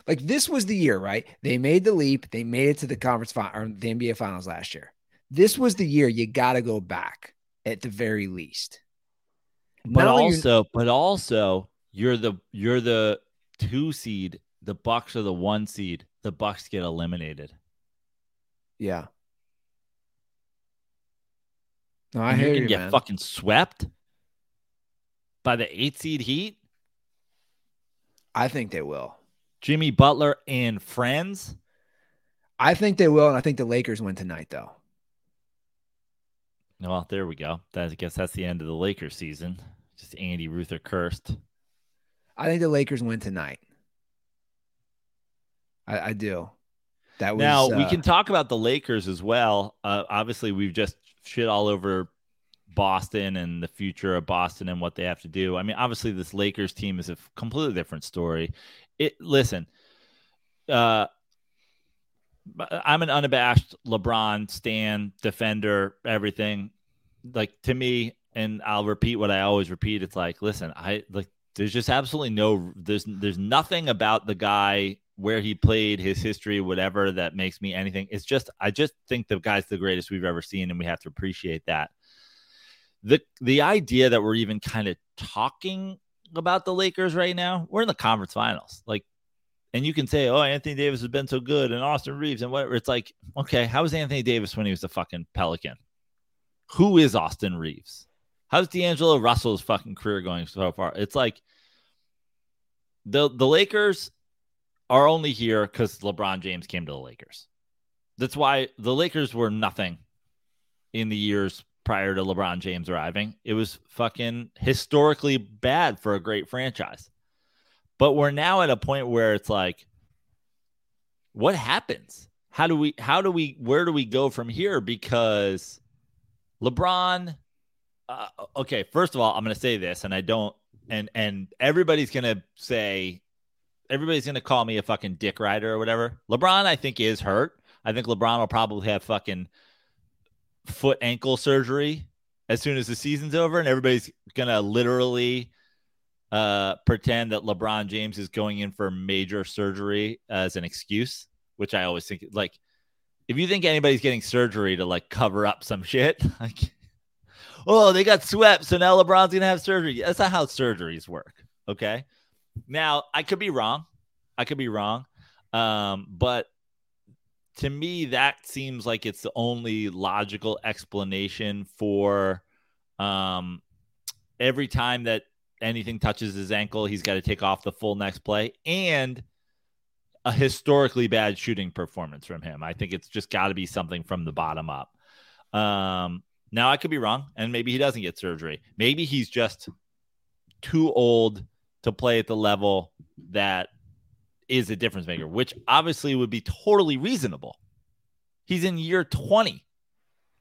[SPEAKER 2] like this was the year, right? They made the leap. They made it to the conference final or the NBA finals last year. This was the year you got to go back at the very least.
[SPEAKER 3] But
[SPEAKER 2] Not
[SPEAKER 3] also, but also, you're the you're the two seed. The Bucks are the one seed. The Bucks get eliminated.
[SPEAKER 2] yeah. No, I
[SPEAKER 3] And
[SPEAKER 2] hear
[SPEAKER 3] you're
[SPEAKER 2] you,
[SPEAKER 3] get
[SPEAKER 2] man.
[SPEAKER 3] fucking swept by the eight seed Heat.
[SPEAKER 2] I think they will.
[SPEAKER 3] Jimmy Butler and friends.
[SPEAKER 2] I think they will, and I think the Lakers win tonight, though.
[SPEAKER 3] Well, there we go. That, I guess that's the end of the Lakers season. Just Andy Ruther cursed.
[SPEAKER 2] I think the Lakers win tonight. I, I do. That was
[SPEAKER 3] now we
[SPEAKER 2] uh,
[SPEAKER 3] can talk about the Lakers as well. Uh, obviously, we've just shit all over Boston and the future of Boston and what they have to do. I mean, obviously, this Lakers team is a completely different story. It listen, uh, I'm an unabashed LeBron stan, defender, everything. Like to me, and I'll repeat what I always repeat. It's like, listen, I like. There's just absolutely no. There's there's nothing about the guy where he played, his history, whatever that makes me anything. It's just I just think the guy's the greatest we've ever seen, and we have to appreciate that. The the idea that we're even kind of talking about the Lakers right now, we're in the conference finals. Like and you can say, "Oh, Anthony Davis has been so good," and Austin Reaves and whatever. It's like, okay, how was Anthony Davis when he was a fucking Pelican? Who is Austin Reaves? How's D'Angelo Russell's fucking career going so far? It's like the the Lakers are only here because LeBron James came to the Lakers. That's why the Lakers were nothing in the years prior to LeBron James arriving. It was fucking historically bad for a great franchise. But we're now at a point where it's like, what happens? How do we, how do we, where do we go from here? Because LeBron, uh, okay, first of all, I'm going to say this, and I don't, and, and everybody's going to say, everybody's going to call me a fucking dick rider or whatever. LeBron, I think, is hurt. I think LeBron will probably have fucking foot ankle surgery as soon as the season's over, and everybody's going to literally uh, pretend that LeBron James is going in for major surgery as an excuse, which I always think like if you think anybody's getting surgery to like cover up some shit, like oh they got swept, so now LeBron's gonna have surgery. That's not how surgeries work. Okay, now I could be wrong, I could be wrong, um, but to me that seems like it's the only logical explanation for um every time that anything touches his ankle, he's got to take off the full next play and a historically bad shooting performance from him. I think it's just got to be something from the bottom up. Um, now I could be wrong, and maybe he doesn't get surgery. Maybe he's just too old to play at the level that is a difference maker, which obviously would be totally reasonable. He's in year 20.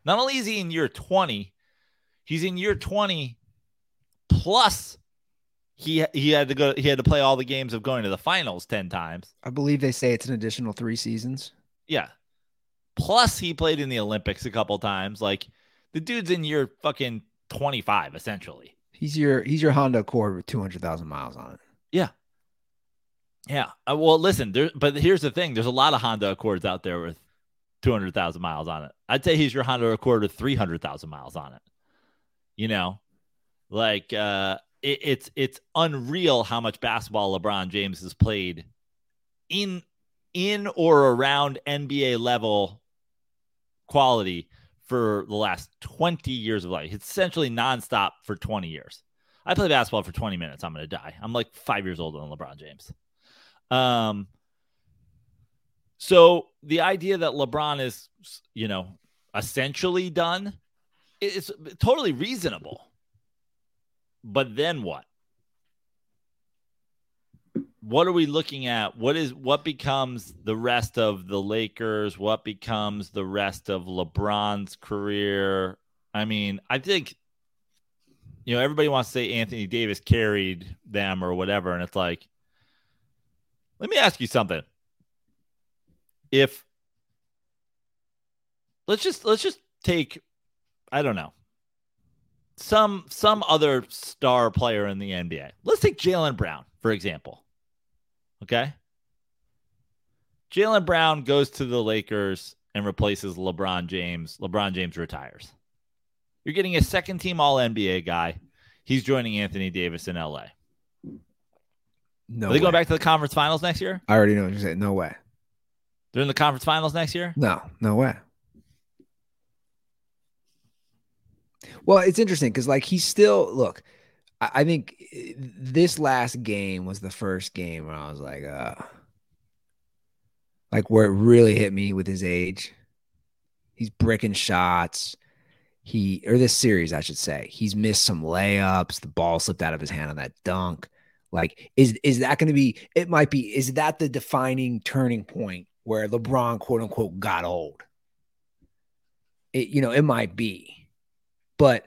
[SPEAKER 3] Not only is he in year 20, he's in year 20 plus he he had to go he had to play all the games of going to the finals 10 times.
[SPEAKER 2] I believe they say it's an additional three seasons.
[SPEAKER 3] Yeah. Plus he played in the Olympics a couple times. Like the dude's in year fucking 25 essentially.
[SPEAKER 2] He's your he's your Honda Accord with two hundred thousand miles on it.
[SPEAKER 3] Yeah. Yeah. Uh, well, listen, there, but here's the thing: there's a lot of Honda Accords out there with 200,000 miles on it. I'd say he's your Honda Accord with 300,000 miles on it. You know, like uh, it, it's it's unreal how much basketball LeBron James has played in in or around NBA level quality for the last 20 years of life. It's essentially nonstop for 20 years. I play basketball for 20 minutes. I'm going to die. I'm like five years older than LeBron James. Um, so the idea that LeBron is, you know, essentially done is totally reasonable. But then what? What are we looking at? What is what becomes the rest of the Lakers? What becomes the rest of LeBron's career? I mean, I think you know, everybody wants to say Anthony Davis carried them or whatever. And it's like, let me ask you something. If let's just let's just take, I don't know, some some other star player in the NBA. Let's take Jaylen Brown, for example. Okay. Jaylen Brown goes to the Lakers and replaces LeBron James. LeBron James retires. You're getting a second team All NBA guy. He's joining Anthony Davis in LA.
[SPEAKER 2] No,
[SPEAKER 3] Are they
[SPEAKER 2] way.
[SPEAKER 3] going back to the conference finals next year?
[SPEAKER 2] I already know what you're saying. No way.
[SPEAKER 3] They're in the conference finals next year?
[SPEAKER 2] No, no way. Well, it's interesting because like he's still look. I, think eh, this last game was the first game where I was like, uh, like where it really hit me with his age. He's bricking shots. He or this series, I should say, he's missed some layups. The ball slipped out of his hand on that dunk. Like, is is that going to be? It might be. Is that the defining turning point where LeBron, quote unquote, got old? It, you know, it might be, but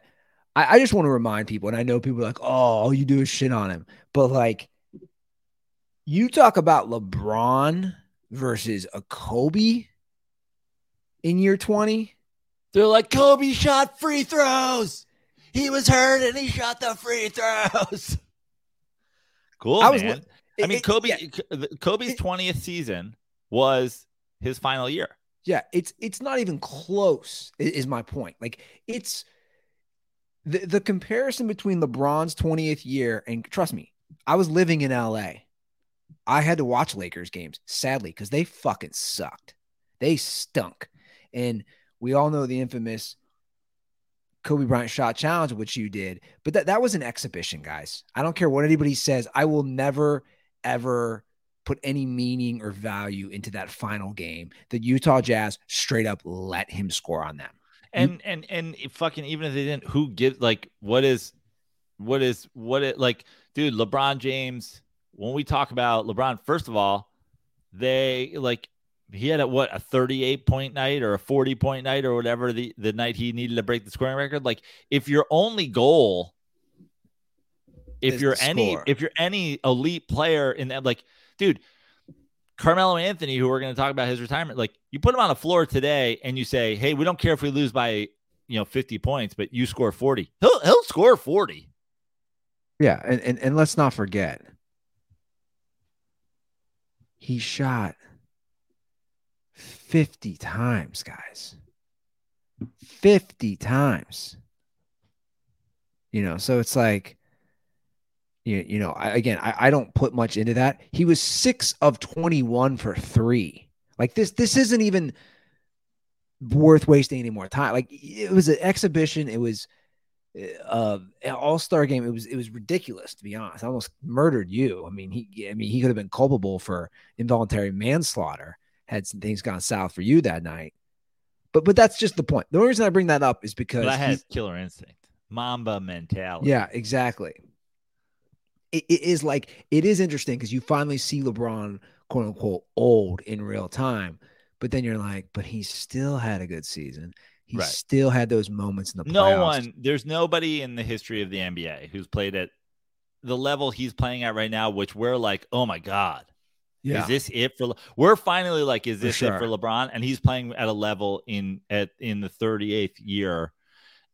[SPEAKER 2] I, I just want to remind people, and I know people are like, oh, all you do is shit on him, but like, you talk about LeBron versus a Kobe in year twenty.
[SPEAKER 3] They're like, Kobe shot free throws. He was hurt and he shot the free throws. Cool,
[SPEAKER 2] I was
[SPEAKER 3] man.
[SPEAKER 2] it-
[SPEAKER 3] I mean,
[SPEAKER 2] it-
[SPEAKER 3] Kobe,
[SPEAKER 2] yeah.
[SPEAKER 3] Kobe's
[SPEAKER 2] It-
[SPEAKER 3] 20th season was his final year.
[SPEAKER 2] Yeah, it's it's not even close. Is my point. Like it's the the comparison between LeBron's 20th year and trust me, I was living in LA. I had to watch Lakers games, sadly, because they fucking sucked. They stunk. And we all know the infamous Kobe Bryant shot challenge, which you did, but that, that was an exhibition, guys. I don't care what anybody says. I will never, ever put any meaning or value into that final game. The Utah Jazz straight up let him score on them.
[SPEAKER 3] And and and fucking even if they didn't, who gives like what is what is what it like, dude, LeBron James, when we talk about LeBron, first of all, they like he had a what a 38 point night or a 40 point night or whatever the, the night he needed to break the scoring record. Like if your only goal if
[SPEAKER 2] Is
[SPEAKER 3] you're any if you're any elite player in that like dude Carmelo Anthony, who we're going to talk about his retirement, like you put him on the floor today and you say, "Hey, we don't care if we lose by you know 50 points, but you score 40." He'll he'll score 40.
[SPEAKER 2] Yeah, and, and and let's not forget, he shot 50 times, guys. 50 times. You know, so it's like, you, you know, I, again, I, I don't put much into that. He was six of 21 for three. Like this, this isn't even worth wasting any more time. Like it was an exhibition. It was uh an all-star game it was it was ridiculous to be honest I almost murdered you i mean he i mean he could have been culpable for involuntary manslaughter had some things gone south for you that night but but that's just the point the only reason i bring that up is because
[SPEAKER 3] But I had killer instinct, Mamba mentality.
[SPEAKER 2] yeah exactly it, it is like it is interesting because you finally see lebron quote unquote old in real time but then you're like but he still had a good season he
[SPEAKER 3] Right.
[SPEAKER 2] still had those moments in the
[SPEAKER 3] no one, there's nobody in the history of the NBA who's played at the level he's playing at right now, which we're like, oh my god,
[SPEAKER 2] yeah
[SPEAKER 3] is this it for? Le-" We're finally like, is
[SPEAKER 2] For
[SPEAKER 3] this it for. LeBron? And he's playing at a level in at in the 38th year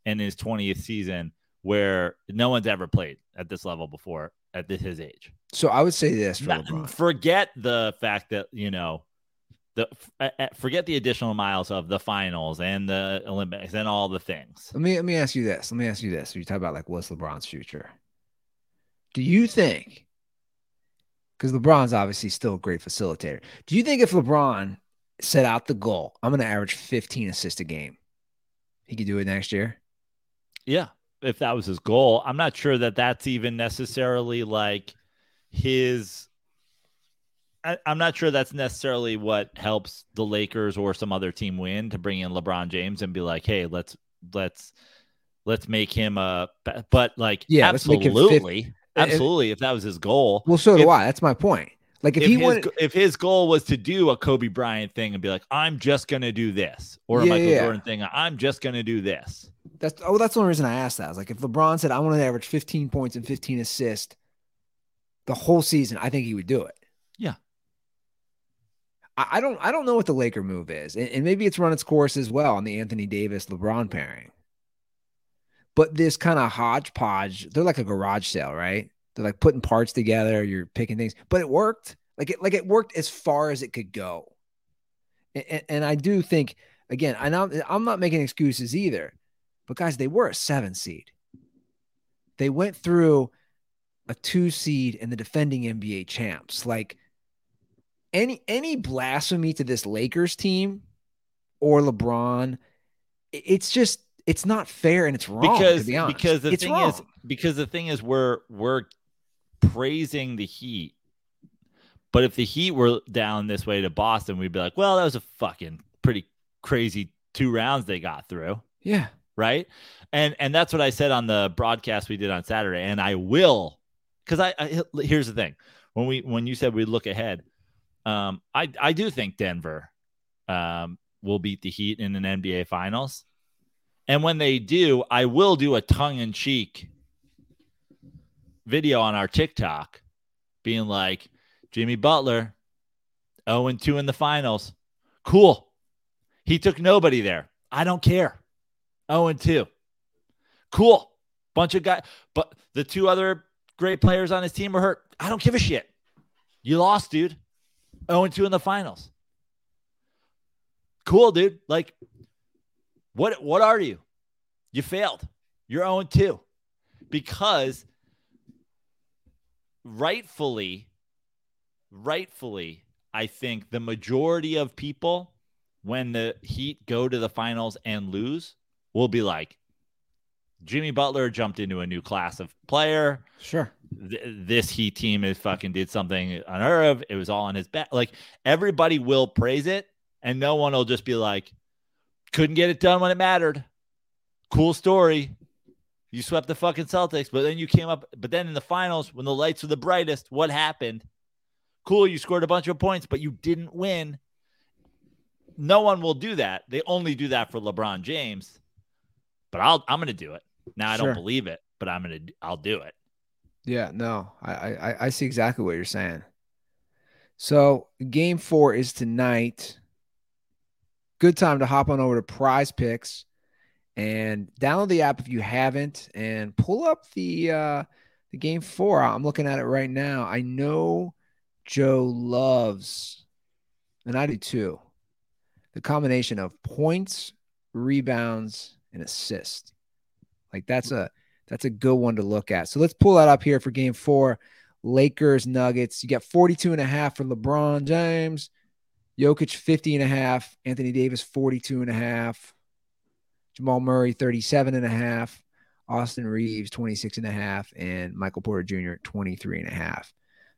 [SPEAKER 3] and his 20th season where no one's ever played at this level before at this, his age.
[SPEAKER 2] So I would say this for
[SPEAKER 3] Not-
[SPEAKER 2] um,
[SPEAKER 3] forget the fact that you know the forget the additional miles of the finals and the Olympics and all the things.
[SPEAKER 2] Let me let me ask you this. Let me ask you this. You talk about like what's LeBron's future. Do you think? Because LeBron's obviously still a great facilitator. Do you think if LeBron set out the goal, I'm going to average 15 assists a game, he could do it next year?
[SPEAKER 3] Yeah, if that was his goal, I'm not sure that that's even necessarily like his. I, I'm not sure that's necessarily what helps the Lakers or some other team win to bring in LeBron James and be like, hey, let's let's let's make him a. But like,
[SPEAKER 2] Yeah, let's make him fif-
[SPEAKER 3] absolutely, absolutely. If that was his goal,
[SPEAKER 2] Well, so do
[SPEAKER 3] If-
[SPEAKER 2] I. That's my point. Like if,
[SPEAKER 3] if,
[SPEAKER 2] he
[SPEAKER 3] his,
[SPEAKER 2] wanted,
[SPEAKER 3] if his goal was to do a Kobe Bryant thing and be like, I'm just gonna do this, or a
[SPEAKER 2] Yeah,
[SPEAKER 3] Michael
[SPEAKER 2] yeah.
[SPEAKER 3] Jordan thing, I'm just gonna do this.
[SPEAKER 2] That's oh, that's the only reason I asked that. I was like, if LeBron said I want to average 15 points and 15 assists the whole season, I think he would do it.
[SPEAKER 3] Yeah.
[SPEAKER 2] I, I don't I don't know what the Laker move is. And, and maybe it's run its course as well on the Anthony Davis LeBron pairing. But this kind of hodgepodge, they're like a garage sale, right? They're like putting parts together, you're picking things, but it worked. Like it like it worked as far as it could go. And, and, and I do think again, I know I'm not making excuses either. But guys, they were a seven seed. They went through a two seed and the defending NBA champs. Like any any blasphemy to this Lakers team or LeBron, it's just it's not fair and it's wrong.
[SPEAKER 3] because
[SPEAKER 2] to be honest.
[SPEAKER 3] because the
[SPEAKER 2] it's
[SPEAKER 3] thing
[SPEAKER 2] wrong.
[SPEAKER 3] is because the thing is we're we're praising the Heat, but if the Heat were down this way to Boston, we'd be like, well, that was a fucking pretty crazy two rounds they got through,
[SPEAKER 2] yeah,
[SPEAKER 3] right? And and that's what I said on the broadcast we did on Saturday, and I will because I, I here's the thing when we when you said we look ahead, um, I I do think Denver um will beat the Heat in an NBA Finals. And when they do, I will do a tongue in cheek video on our TikTok being like, Jimmy Butler, 0 and 2 in the finals. Cool. He took nobody there. I don't care. 0 2. Cool. Bunch of guys. But the two other great players on his team were hurt. I don't give a shit. You lost, dude. 0 2 in the finals. Cool, dude. Like, what what are you? You failed. You're 0 2. Because rightfully, rightfully, I think the majority of people, when the Heat go to the finals and lose, will be like, Jimmy Butler jumped into a new class of player.
[SPEAKER 2] sure.
[SPEAKER 3] Th- this Heat team is fucking did something unheard of. It was all on his back. Like everybody will praise it, and no one will just be like, couldn't get it done when it mattered. Cool story. You swept the fucking Celtics, but then you came up. But then in the finals, when the lights were the brightest, what happened? Cool, you scored a bunch of points, but you didn't win. No one will do that. They only do that for LeBron James. But I'll I'm gonna do it. Now I
[SPEAKER 2] Sure.
[SPEAKER 3] don't believe it, but I'm gonna I'll do it.
[SPEAKER 2] Yeah, no, I, I I see exactly what you're saying. So game four is tonight. Good time to hop on over to PrizePicks and download the app if you haven't, and pull up the uh the game four. I'm looking at it right now. I know Joe loves, and I do too, the combination of points, rebounds, and assists. Like that's a that's a good one to look at. So let's pull that up here for game four. Lakers Nuggets. You got 42 and a half for LeBron James. Jokic 50 and a half. Anthony Davis 42 and a half. Jamal Murray 37 and a half. Austin Reaves 26 and a half. And Michael Porter Jr. 23 and a half.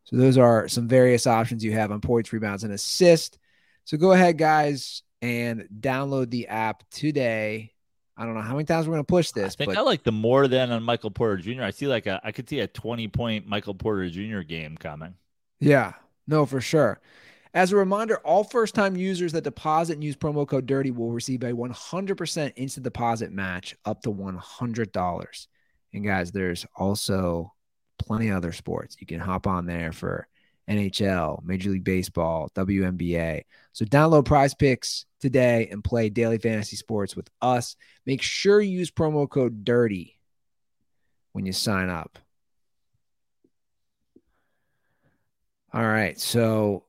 [SPEAKER 2] So those are some various options you have on points, rebounds, and assist. So go ahead, guys, and download the app today. I don't know how many times we're going to push this,
[SPEAKER 3] I think
[SPEAKER 2] but
[SPEAKER 3] I like the more than on Michael Porter Jr. I see like a I could see a 20 point Michael Porter Jr. game coming.
[SPEAKER 2] Yeah, no, for sure. As a reminder, all first time users that deposit and use promo code DIRTY will receive a 100% instant deposit match up to $100. And guys, there's also plenty of other sports. You can hop on there for NHL, Major League Baseball, WNBA. So download PrizePicks today and play daily fantasy sports with us. Make sure you use promo code DIRTY when you sign up. All right. So,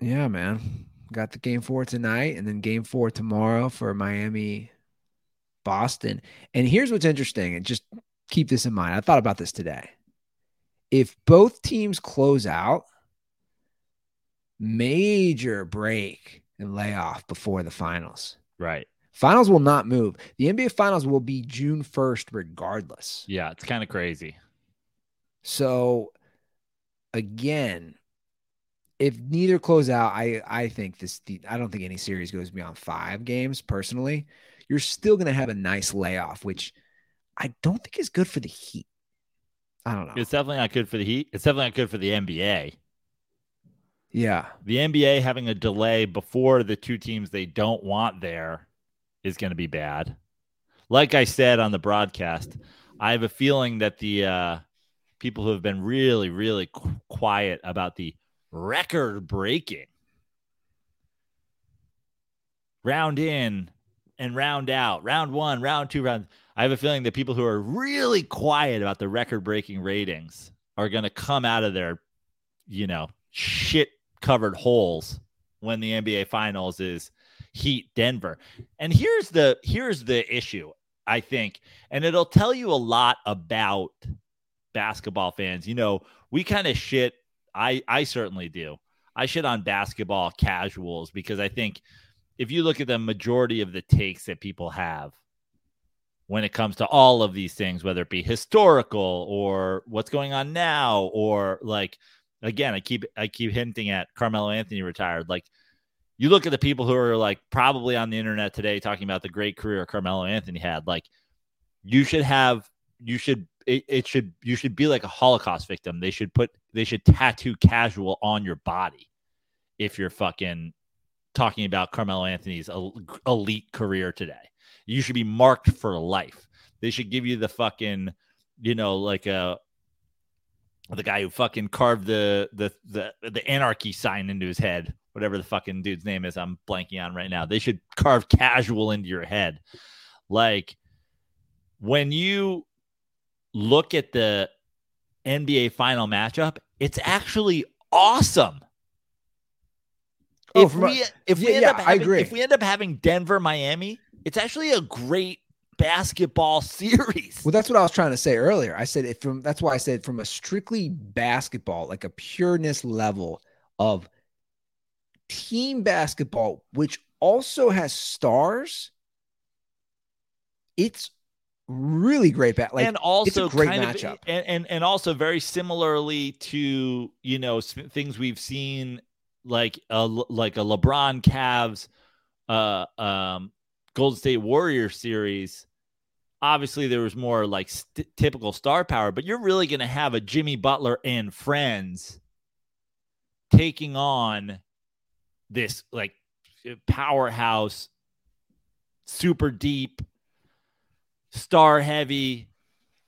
[SPEAKER 2] yeah, man. Got the game four tonight and then game four tomorrow for Miami, Boston. And here's what's interesting, and just keep this in mind. I thought about this today. If both teams close out, major break and layoff before the finals.
[SPEAKER 3] Right.
[SPEAKER 2] Finals will not move. The NBA finals will be June 1st, regardless.
[SPEAKER 3] Yeah, it's kind of crazy.
[SPEAKER 2] So again, if neither close out, I I think this I don't think any series goes beyond five games personally. You're still gonna have a nice layoff, which I don't think is good for the Heat. I don't know.
[SPEAKER 3] It's definitely not good for the Heat. It's definitely not good for the NBA.
[SPEAKER 2] Yeah.
[SPEAKER 3] The NBA having a delay before the two teams they don't want there is going to be bad. Like I said on the broadcast, I have a feeling that the uh, people who have been really, really qu- quiet about the record breaking round in and round out, round one, round two, round. I have a feeling that people who are really quiet about the record breaking ratings are going to come out of their, you know, shit covered holes when the NBA finals is Heat Denver. And here's the here's the issue, I think, and it'll tell you a lot about basketball fans. You know, we kind of shit I I certainly do. I shit on basketball casuals because I think if you look at the majority of the takes that people have when it comes to all of these things, whether it be historical or what's going on now, or like again, I keep I keep hinting at Carmelo Anthony retired. Like you look at the people who are like probably on the internet today talking about the great career Carmelo Anthony had, like you should have you should it, it should you should be like a Holocaust victim. They should put they should tattoo casual on your body if you're fucking talking about Carmelo Anthony's elite career today. You should be marked for life. They should give you the fucking, you know, like a the guy who fucking carved the the the the anarchy sign into his head whatever the fucking dude's name is, I'm blanking on right now. They should carve casual into your head. Like when you look at the NBA final matchup, it's actually awesome. Oh, if we if we yeah, end up having, if we end up having Denver Miami, it's actually a great basketball series.
[SPEAKER 2] Well, that's what I was trying to say earlier. I said it from that's why I said from a strictly basketball, like a pureness level of team basketball, which also has stars, it's really great. Ba- like,
[SPEAKER 3] and also
[SPEAKER 2] great
[SPEAKER 3] kind
[SPEAKER 2] matchup.
[SPEAKER 3] Of, and, and and also very similarly to you know things we've seen like a like a LeBron Cavs, uh, um, Golden State Warrior series. Obviously, there was more like st- typical star power, but you're really going to have a Jimmy Butler and friends taking on this like powerhouse, super deep, star heavy,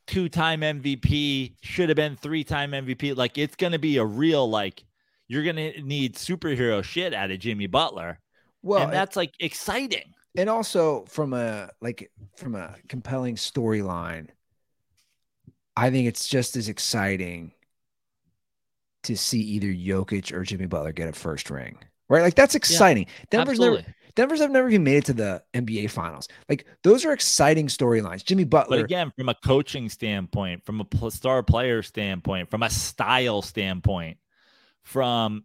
[SPEAKER 3] two time MVP, should have been three time MVP. Like it's going to be a real, like, you're going to need superhero shit out of Jimmy Butler. Well, and that's like exciting.
[SPEAKER 2] And also from a like from a compelling storyline, I think it's just as exciting to see either Jokic or Jimmy Butler get a first ring right? Like that's exciting. Yeah, Denver's absolutely. never Denver's have never even made it to the NBA finals. Like those are exciting storylines. Jimmy Butler.
[SPEAKER 3] But again, from a coaching standpoint, from a star player standpoint, from a style standpoint, from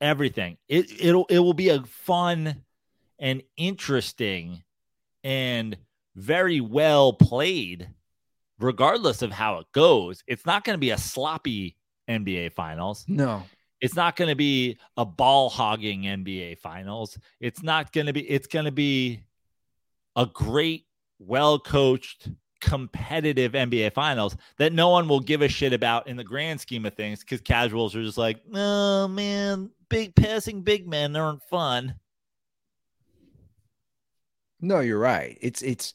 [SPEAKER 3] everything, it it'll it will be a fun and interesting and very well played, regardless of how it goes. It's not going to be a sloppy NBA finals.
[SPEAKER 2] No.
[SPEAKER 3] It's not going to be a ball hogging NBA finals. It's not going to be, it's going to be a great, well coached, competitive NBA finals that no one will give a shit about in the grand scheme of things because casuals are just like, oh man, big passing big men aren't fun.
[SPEAKER 2] No, you're right. It's, it's,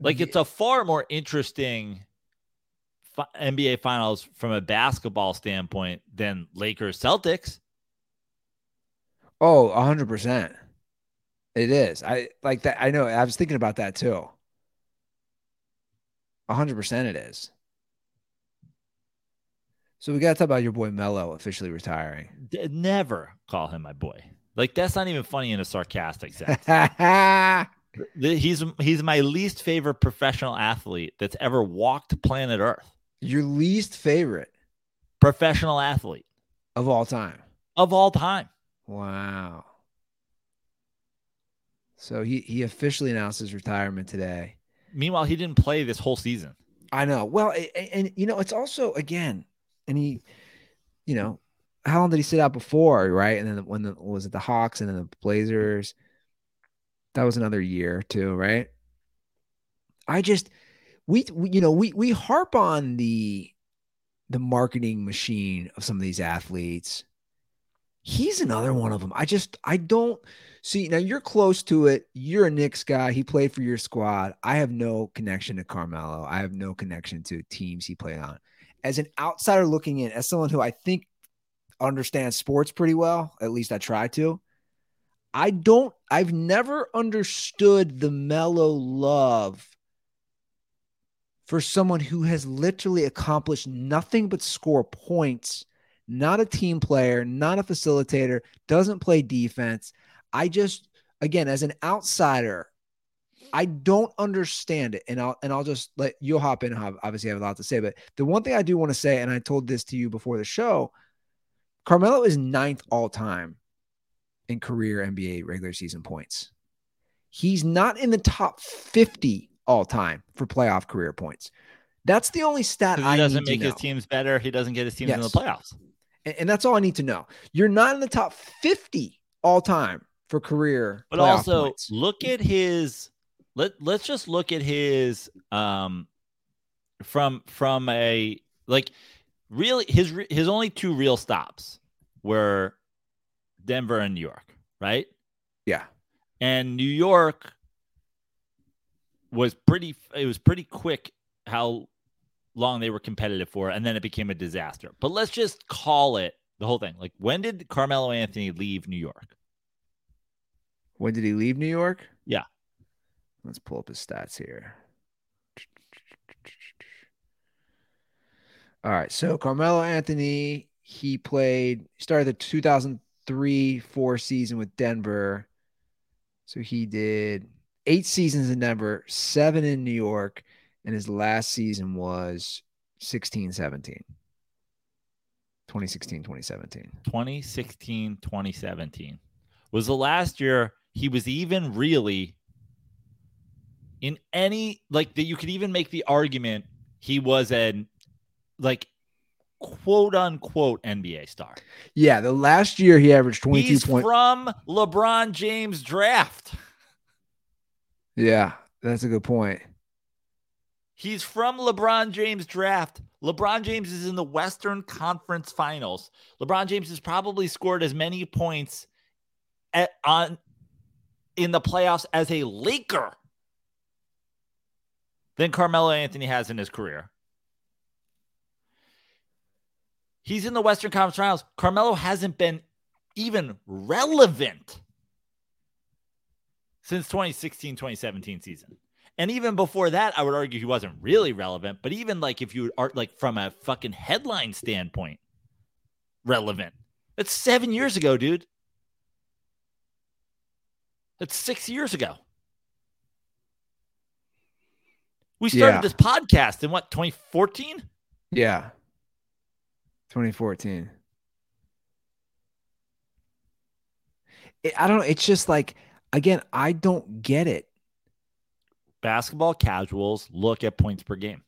[SPEAKER 3] like it's a far more interesting NBA Finals from a basketball standpoint than Lakers Celtics.
[SPEAKER 2] Oh, 100%. It is. I like that. I know. I was thinking about that too. hundred percent, it is. So we got to talk about your boy Melo officially retiring.
[SPEAKER 3] Never call him my boy. Like that's not even funny in a sarcastic sense. He's he's my least favorite professional athlete that's ever walked planet Earth.
[SPEAKER 2] your least favorite
[SPEAKER 3] Professional athlete
[SPEAKER 2] of all time.
[SPEAKER 3] of all time.
[SPEAKER 2] Wow. So he he officially announced his retirement today.
[SPEAKER 3] Meanwhile, he didn't play this whole season.
[SPEAKER 2] I know. Well, a- a- and, you know, it's also again, and he, you know, how long did he sit out before, right? And then when the, was it the Hawks and then the Blazers? That was another year too, right? I just we, we you know we we harp on the the marketing machine of some of these athletes. He's another one of them. I just I don't see now you're close to it. You're a Knicks guy. He played for your squad. I have no connection to Carmelo. I have no connection to teams he played on. As an outsider looking in, as someone who I think understands sports pretty well, at least I try to. I don't I've never understood the Melo love for someone who has literally accomplished nothing but score points, not a team player, not a facilitator, doesn't play defense. I just again as an outsider, I don't understand it. And I'll and I'll just let you'll hop in Obviously, I have a lot to say. But the one thing I do want to say, and I told this to you before the show, Carmelo is ninth all time in career NBA regular season points. He's not in the top 50 all time for playoff career points. That's the only stat
[SPEAKER 3] 'Cause
[SPEAKER 2] I
[SPEAKER 3] He doesn't make his teams better. He doesn't get his teams in the playoffs.
[SPEAKER 2] And, and that's all I need to know. You're not in the top 50 all time for career.
[SPEAKER 3] But also
[SPEAKER 2] points.
[SPEAKER 3] look at his let let's just look at his um from from a like really his his only two real stops were Denver and New York, right?
[SPEAKER 2] yeah.
[SPEAKER 3] And New York was pretty it was pretty quick how long they were competitive for and then it became a disaster. But let's just call it the whole thing. Like when did Carmelo Anthony leave New York?
[SPEAKER 2] When did he leave New York?
[SPEAKER 3] Yeah.
[SPEAKER 2] Let's pull up his stats here. All right. So Carmelo Anthony, he played, started the 2003 4 season with Denver. So he did eight seasons in Denver, seven in New York, and his last season was 16 17. 2016 2017.
[SPEAKER 3] 2016 2017 was the last year he was even really in any like that you could even make the argument he was an like quote unquote NBA star.
[SPEAKER 2] Yeah. The last year he averaged 22
[SPEAKER 3] He's
[SPEAKER 2] points.
[SPEAKER 3] from LeBron James draft.
[SPEAKER 2] Yeah. That's a good point.
[SPEAKER 3] He's from LeBron James draft. LeBron James is in the Western Conference Finals. LeBron James has probably scored as many points at, on in the playoffs as a Laker than Carmelo Anthony has in his career. He's in the Western Conference Finals. Carmelo hasn't been even relevant since 2016 2017 season. And even before that, I would argue he wasn't really relevant. But even like if you are like from a fucking headline standpoint, relevant. That's seven years ago, dude. That's six years ago. We started
[SPEAKER 2] Yeah.
[SPEAKER 3] this podcast in what, 2014?
[SPEAKER 2] Yeah. 2014. It, I don't know. It's just like, again, I don't get it.
[SPEAKER 3] Basketball casuals look at points per game.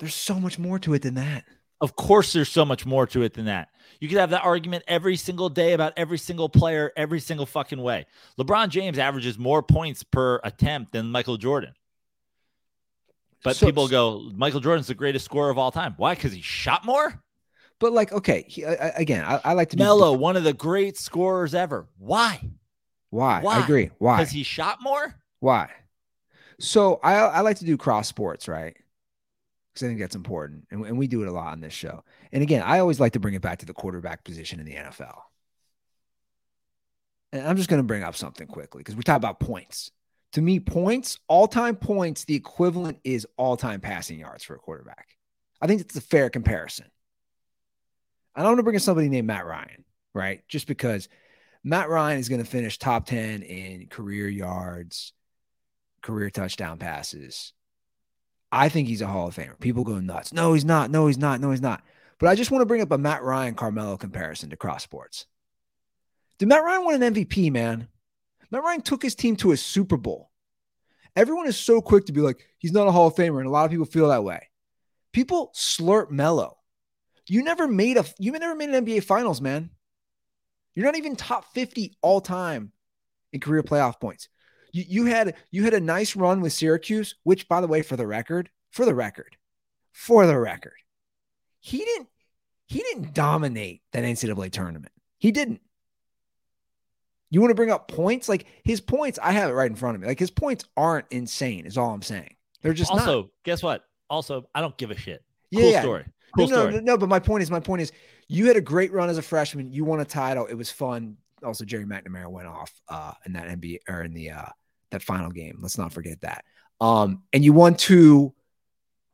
[SPEAKER 2] There's so much more to it than that.
[SPEAKER 3] Of course, there's so much more to it than that. You could have that argument every single day about every single player, every single fucking way. LeBron James averages more points per attempt than Michael Jordan. But
[SPEAKER 2] So-
[SPEAKER 3] people go, Michael Jordan's the greatest scorer of all time. Why? Because he shot more?
[SPEAKER 2] But like, okay, he, I, again, I, I like to be
[SPEAKER 3] one of the great scorers ever. Why?
[SPEAKER 2] Why?
[SPEAKER 3] Why?
[SPEAKER 2] I agree. Why?
[SPEAKER 3] Because he shot more?
[SPEAKER 2] Why? So I I like to do cross sports, right? Because I think that's important, and, and we do it a lot on this show. And again, I always like to bring it back to the quarterback position in the NFL. and I'm just going to bring up something quickly because we talk about points. To me, points, all time points, the equivalent is all time passing yards for a quarterback. I think it's a fair comparison. I don't want to bring in somebody named Matt Ryan, right? Just because Matt Ryan is going to finish top 10 in career yards, career touchdown passes. I think he's a Hall of Famer. People go nuts. No, he's not. No, he's not. No, he's not. But I just want to bring up a Matt Ryan Carmelo comparison to cross sports. Did Matt Ryan win an MVP, man? Matt Ryan took his team to a Super Bowl. Everyone is so quick to be like, he's not a Hall of Famer. And a lot of people feel that way. People slurp Melo. You never made a you never made an NBA finals, man. You're not even top 50 all time in career playoff points. You, you had you had a nice run with Syracuse, which by the way, for the record, for the record, for the record, he didn't he didn't dominate that NCAA tournament. He didn't. You want to bring up points? Like his points, I have it right in front of me. Like his points aren't insane, is all I'm saying. They're just
[SPEAKER 3] also,
[SPEAKER 2] not.
[SPEAKER 3] guess what? Also, I don't give a shit.
[SPEAKER 2] Yeah,
[SPEAKER 3] cool
[SPEAKER 2] yeah.
[SPEAKER 3] story. Cool
[SPEAKER 2] no, no, no, no, but my point is, my point is, you had a great run as a freshman. You won a title. It was fun. Also, Gerry McNamara went off uh, in that NBA or in the uh, that final game. Let's not forget that. Um, and you won two.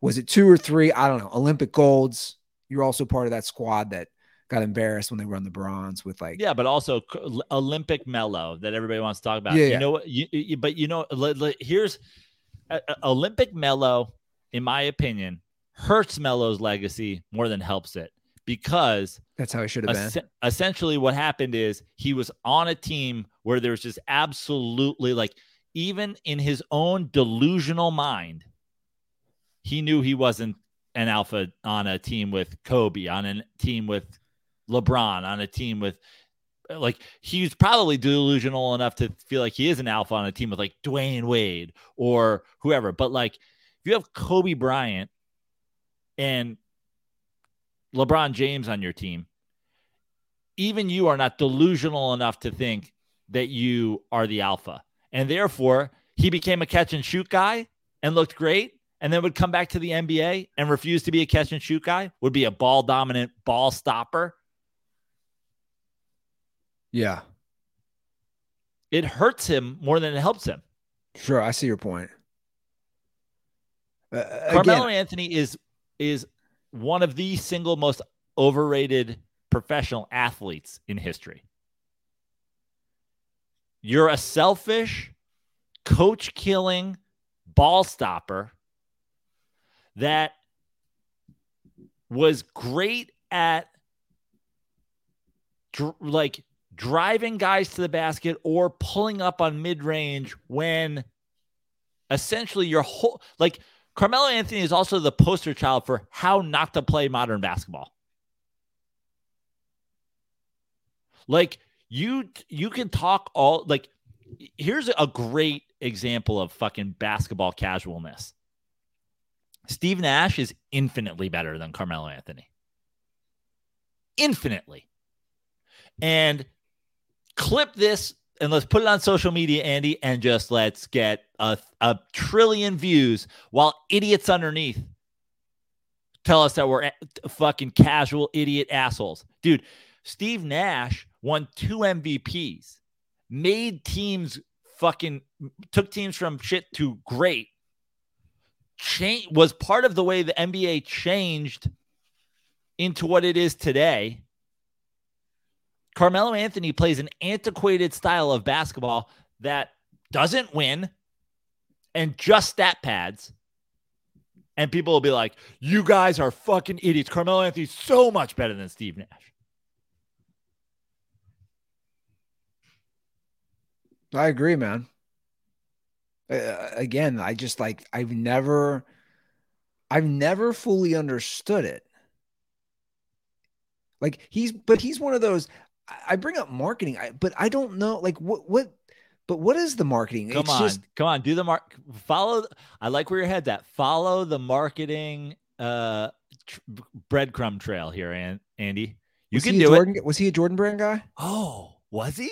[SPEAKER 2] Was it two or three? I don't know. Olympic golds. You're also part of that squad that got embarrassed when they won the bronze with like
[SPEAKER 3] Yeah, but also Olympic Melo that everybody wants to talk about.
[SPEAKER 2] Yeah,
[SPEAKER 3] you
[SPEAKER 2] yeah.
[SPEAKER 3] know what? You, you- but you know, here's uh, uh, Olympic Melo, in my opinion, hurts Melo's legacy more than helps it because
[SPEAKER 2] that's how it should have been.
[SPEAKER 3] essentially what happened is he was on a team where there's just absolutely like even in his own delusional mind he knew he wasn't an alpha on a team with Kobe on a team with LeBron on a team with like he's probably delusional enough to feel like he is an alpha on a team with like Dwyane Wade or whoever but like if you have Kobe Bryant and LeBron James on your team, even you are not delusional enough to think that you are the alpha. And therefore, he became a catch and shoot guy and looked great, and then would come back to the NBA and refuse to be a catch and shoot guy, would be a ball dominant ball stopper.
[SPEAKER 2] Yeah,
[SPEAKER 3] It hurts him more than it helps him.
[SPEAKER 2] sure. I see your point. Uh,
[SPEAKER 3] Carmelo Anthony is is one of the single most overrated professional athletes in history. You're a selfish, coach killing ball stopper that was great at dr- like driving guys to the basket or pulling up on mid range when essentially your whole like Carmelo Anthony is also the poster child for how not to play modern basketball. Like you you can talk all like here's a great example of fucking basketball casualness. Steve Nash is infinitely better than Carmelo Anthony. Infinitely. And clip this and let's put it on social media, Andy, and just let's get a, a trillion views while idiots underneath tell us that we're fucking casual idiot assholes. Dude, Steve Nash won two MVPs, made teams fucking took teams from shit to great. Change was part of the way the NBA changed into what it is today. Carmelo Anthony plays an antiquated style of basketball that doesn't win and just stat pads. And people will be like, you guys are fucking idiots. Carmelo Anthony's so much better than Steve Nash.
[SPEAKER 2] I agree, man. Uh, again, I just like I've never, I've never fully understood it. Like he's, but he's one of those. I- bring up marketing, I, but I don't know, like what, what, but what is the marketing?
[SPEAKER 3] Come
[SPEAKER 2] it's
[SPEAKER 3] on.
[SPEAKER 2] just
[SPEAKER 3] come on. Do the mark. Follow. I like where your head's at. Follow the marketing uh, tr- breadcrumb trail here, and Andy. You
[SPEAKER 2] was
[SPEAKER 3] can do it.
[SPEAKER 2] Jordan, Was he a Jordan brand guy?
[SPEAKER 3] Oh, was he?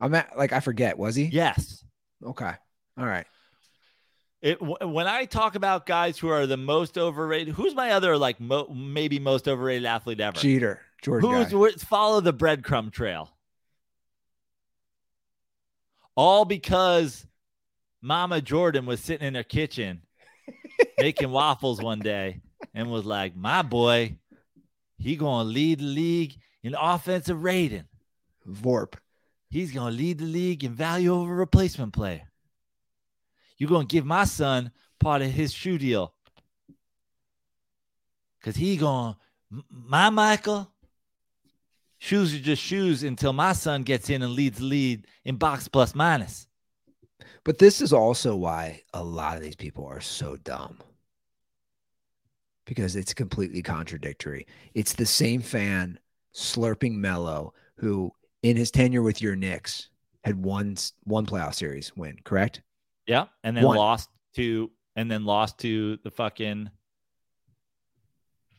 [SPEAKER 2] I'm at like I forget. Was he?
[SPEAKER 3] Yes.
[SPEAKER 2] Okay. All right.
[SPEAKER 3] It when I talk about guys who are the most overrated, who's my other like mo- maybe most overrated athlete ever?
[SPEAKER 2] Jeter. Jordan.
[SPEAKER 3] Who's follow the breadcrumb trail? all because Mama Jordan was sitting in her kitchen making waffles one day and was like, "My boy, he gonna lead the league in offensive rating.
[SPEAKER 2] Vorp.
[SPEAKER 3] He's gonna lead the league in value over replacement player. You're gonna give my son part of his shoe deal, cause he gonna my Michael." Shoes are just shoes until my son gets in and leads the lead in box plus minus.
[SPEAKER 2] But this is also why a lot of these people are so dumb. Because it's completely contradictory. It's the same fan slurping Melo who in his tenure with your Knicks had one one playoff series win, correct?
[SPEAKER 3] Yeah, and then
[SPEAKER 2] One.
[SPEAKER 3] lost to and then lost to the fucking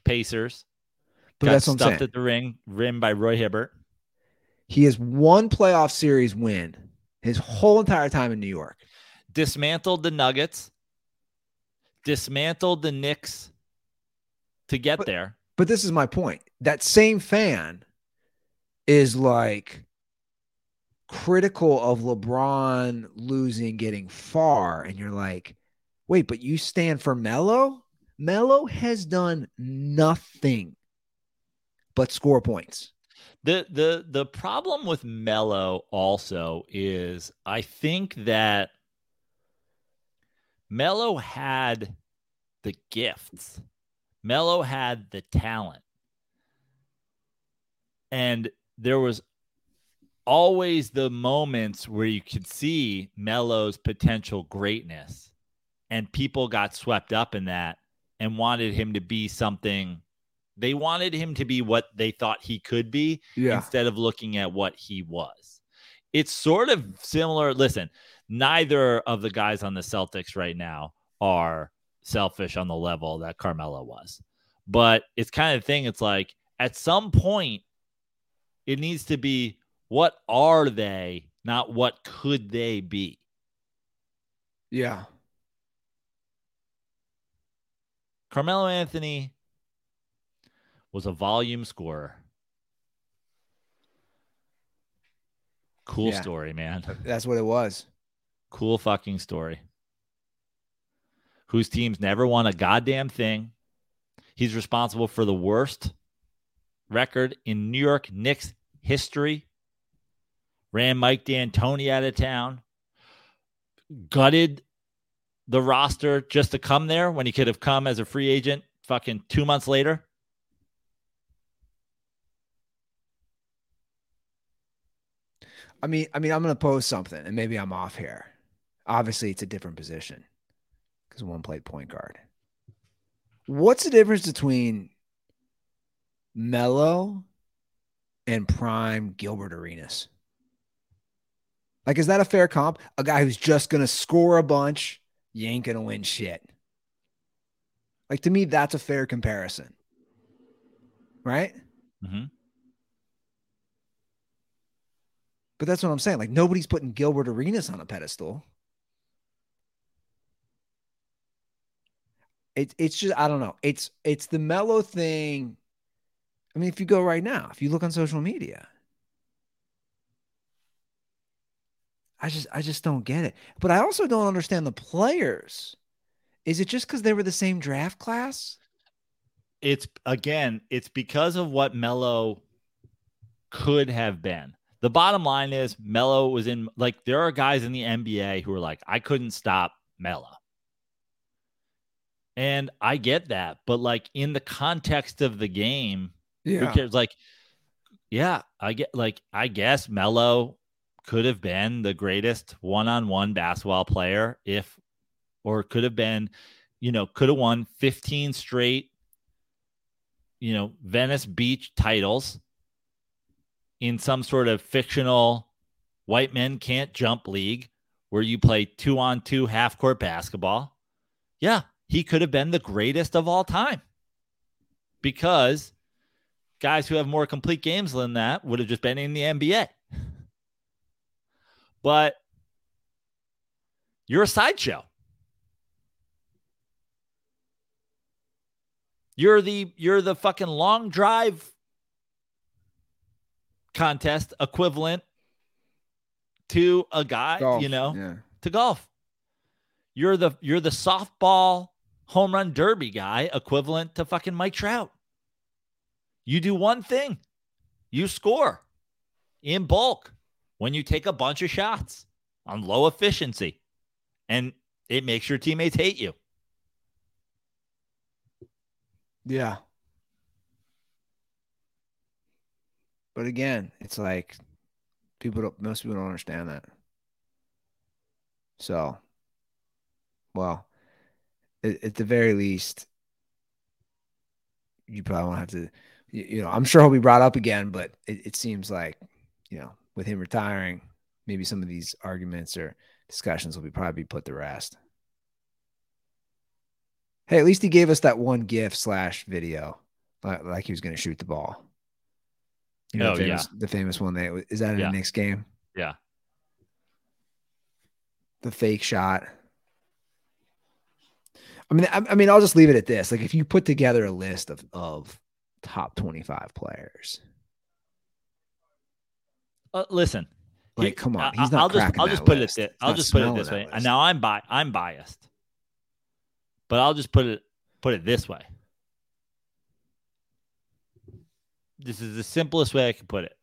[SPEAKER 3] Pacers.
[SPEAKER 2] But
[SPEAKER 3] got
[SPEAKER 2] that's what I'm
[SPEAKER 3] stuffed
[SPEAKER 2] saying.
[SPEAKER 3] at the ring, rim by Roy Hibbert.
[SPEAKER 2] He has one playoff series win his whole entire time in New York.
[SPEAKER 3] Dismantled the Nuggets. Dismantled the Knicks to get
[SPEAKER 2] But-
[SPEAKER 3] there.
[SPEAKER 2] But this is my point. That same fan is like critical of LeBron losing, getting far. And you're like, wait, but you stand for Melo? Melo has done nothing but score points.
[SPEAKER 3] The the the problem with Melo also is I think that Melo had the gifts. Melo had the talent. And there was always the moments where you could see Melo's potential greatness. And people got swept up in that and wanted him to be something. They wanted him to be what they thought he could be instead of looking at what he was. It's sort of similar. Listen, neither of the guys on the Celtics right now are selfish on the level that Carmelo was. But it's kind of the thing, it's like at some point, it needs to be what are they, not what could they be.
[SPEAKER 2] Yeah.
[SPEAKER 3] Carmelo Anthony was a volume scorer. Cool
[SPEAKER 2] Yeah.
[SPEAKER 3] story, man.
[SPEAKER 2] That's what it was.
[SPEAKER 3] Cool fucking story. Whose teams never won a goddamn thing. He's responsible for the worst record in New York Knicks history. Ran Mike D'Antoni out of town. Gutted the roster just to come there when he could have come as a free agent fucking two months later.
[SPEAKER 2] I mean, I mean, I'm gonna pose something, and maybe I'm off here. Obviously, it's a different position because one played point guard. What's the difference between Melo and Prime Gilbert Arenas? Like, is that a fair comp? A guy who's just gonna score a bunch, you ain't gonna win shit. Like to me, that's a fair comparison, right?
[SPEAKER 3] Mm-hmm.
[SPEAKER 2] But that's what I'm saying. Like nobody's putting Gilbert Arenas on a pedestal. It's it's just I don't know. It's it's the Melo thing. I mean, if you go right now, if you look on social media, I just I just don't get it. But I also don't understand the players. Is it just because they were the same draft class?
[SPEAKER 3] it's again, it's because of what Melo could have been. The bottom line is Melo was in like there are guys in the NBA who are like, I couldn't stop Melo. And I get that, but like in the context of the game, who cares? Like, yeah, I get like I guess Melo could have been the greatest one-on-one basketball player if or could have been, you know, could have won 15 straight you know, Venice Beach titles in some sort of fictional white men can't jump league where you play two on two half court basketball. Yeah, he could have been the greatest of all time because guys who have more complete games than that would have just been in the NBA. But you're a sideshow. You're the you're the fucking long drive contest equivalent to a guy,
[SPEAKER 2] Golf,
[SPEAKER 3] you know,
[SPEAKER 2] Yeah.
[SPEAKER 3] to golf. You're the you're the softball home run derby guy equivalent to fucking Mike Trout. You do one thing. You score in bulk when you take a bunch of shots on low efficiency and it makes your teammates hate you.
[SPEAKER 2] Yeah. But again, it's like people don't most people don't understand that. So, well, at, at the very least, you probably won't have to. You, you know, I'm sure he'll be brought up again, but it, it seems like, you know, with him retiring, maybe some of these arguments or discussions will be probably put to rest. Hey, at least he gave us that one GIF slash video, like, like he was going to shoot the ball. You know,
[SPEAKER 3] Oh,
[SPEAKER 2] the famous, the famous one. That is that in
[SPEAKER 3] Yeah.
[SPEAKER 2] the Knicks game?
[SPEAKER 3] Yeah.
[SPEAKER 2] The fake shot. I mean, I, I mean, I'll just leave it at this. Like, if you put together a list of of top twenty five players,
[SPEAKER 3] Uh, listen,
[SPEAKER 2] like,
[SPEAKER 3] He-
[SPEAKER 2] come on, he's not
[SPEAKER 3] I'll just I'll just put
[SPEAKER 2] list.
[SPEAKER 3] it. This, I'll just put it this way.
[SPEAKER 2] list.
[SPEAKER 3] Now I'm bi- I'm biased, but I'll just put it put it this way. This is the simplest way I can put it.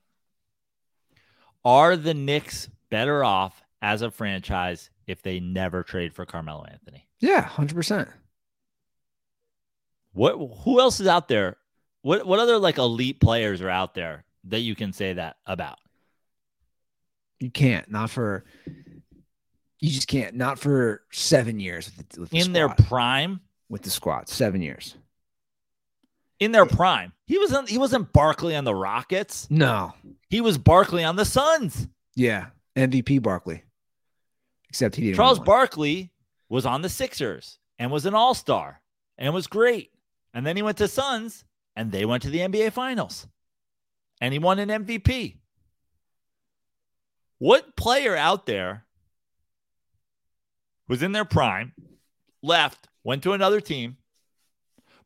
[SPEAKER 3] Are the Knicks better off as a franchise if they never trade for Carmelo Anthony?
[SPEAKER 2] Yeah, hundred percent.
[SPEAKER 3] What who else is out there? What what other like elite players are out there that you can say that about?
[SPEAKER 2] You can't. Not for. You just can't. Not for seven years with the, with the
[SPEAKER 3] In their prime,
[SPEAKER 2] with the squad. Seven years.
[SPEAKER 3] In their prime. He wasn't he wasn't Barkley on the Rockets.
[SPEAKER 2] No.
[SPEAKER 3] He was Barkley on the Suns.
[SPEAKER 2] Yeah. MVP Barkley. Except he didn't.
[SPEAKER 3] Charles. Barkley was on the Sixers and was an all-star and was great. And then he went to Suns and they went to the NBA finals. And he won an MVP. What player out there was in their prime, left, went to another team?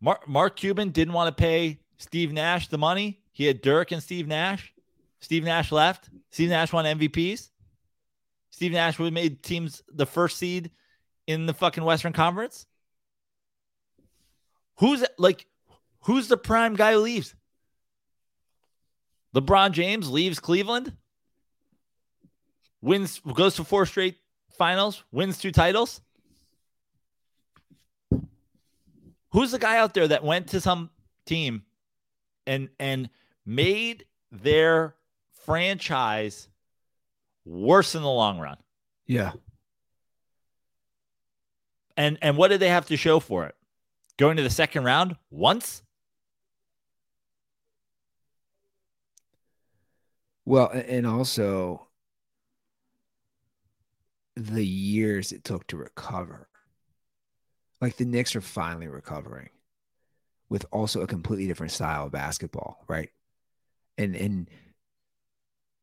[SPEAKER 3] Mark, Mark Cuban didn't want to pay Steve Nash the money. He had Dirk and Steve Nash. Steve Nash left. Steve Nash won MVPs. Steve Nash would have made teams the first seed in the fucking Western Conference. Who's like, who's the prime guy who leaves? LeBron James leaves Cleveland, wins, goes to four straight finals, wins two titles. Who's the guy out there that went to some team and and made their franchise worse in the long run?
[SPEAKER 2] Yeah.
[SPEAKER 3] And and what did they have to show for it? Going to the second round once?
[SPEAKER 2] Well, and also the years it took to recover. Like the Knicks are finally recovering with also a completely different style of basketball, right? And and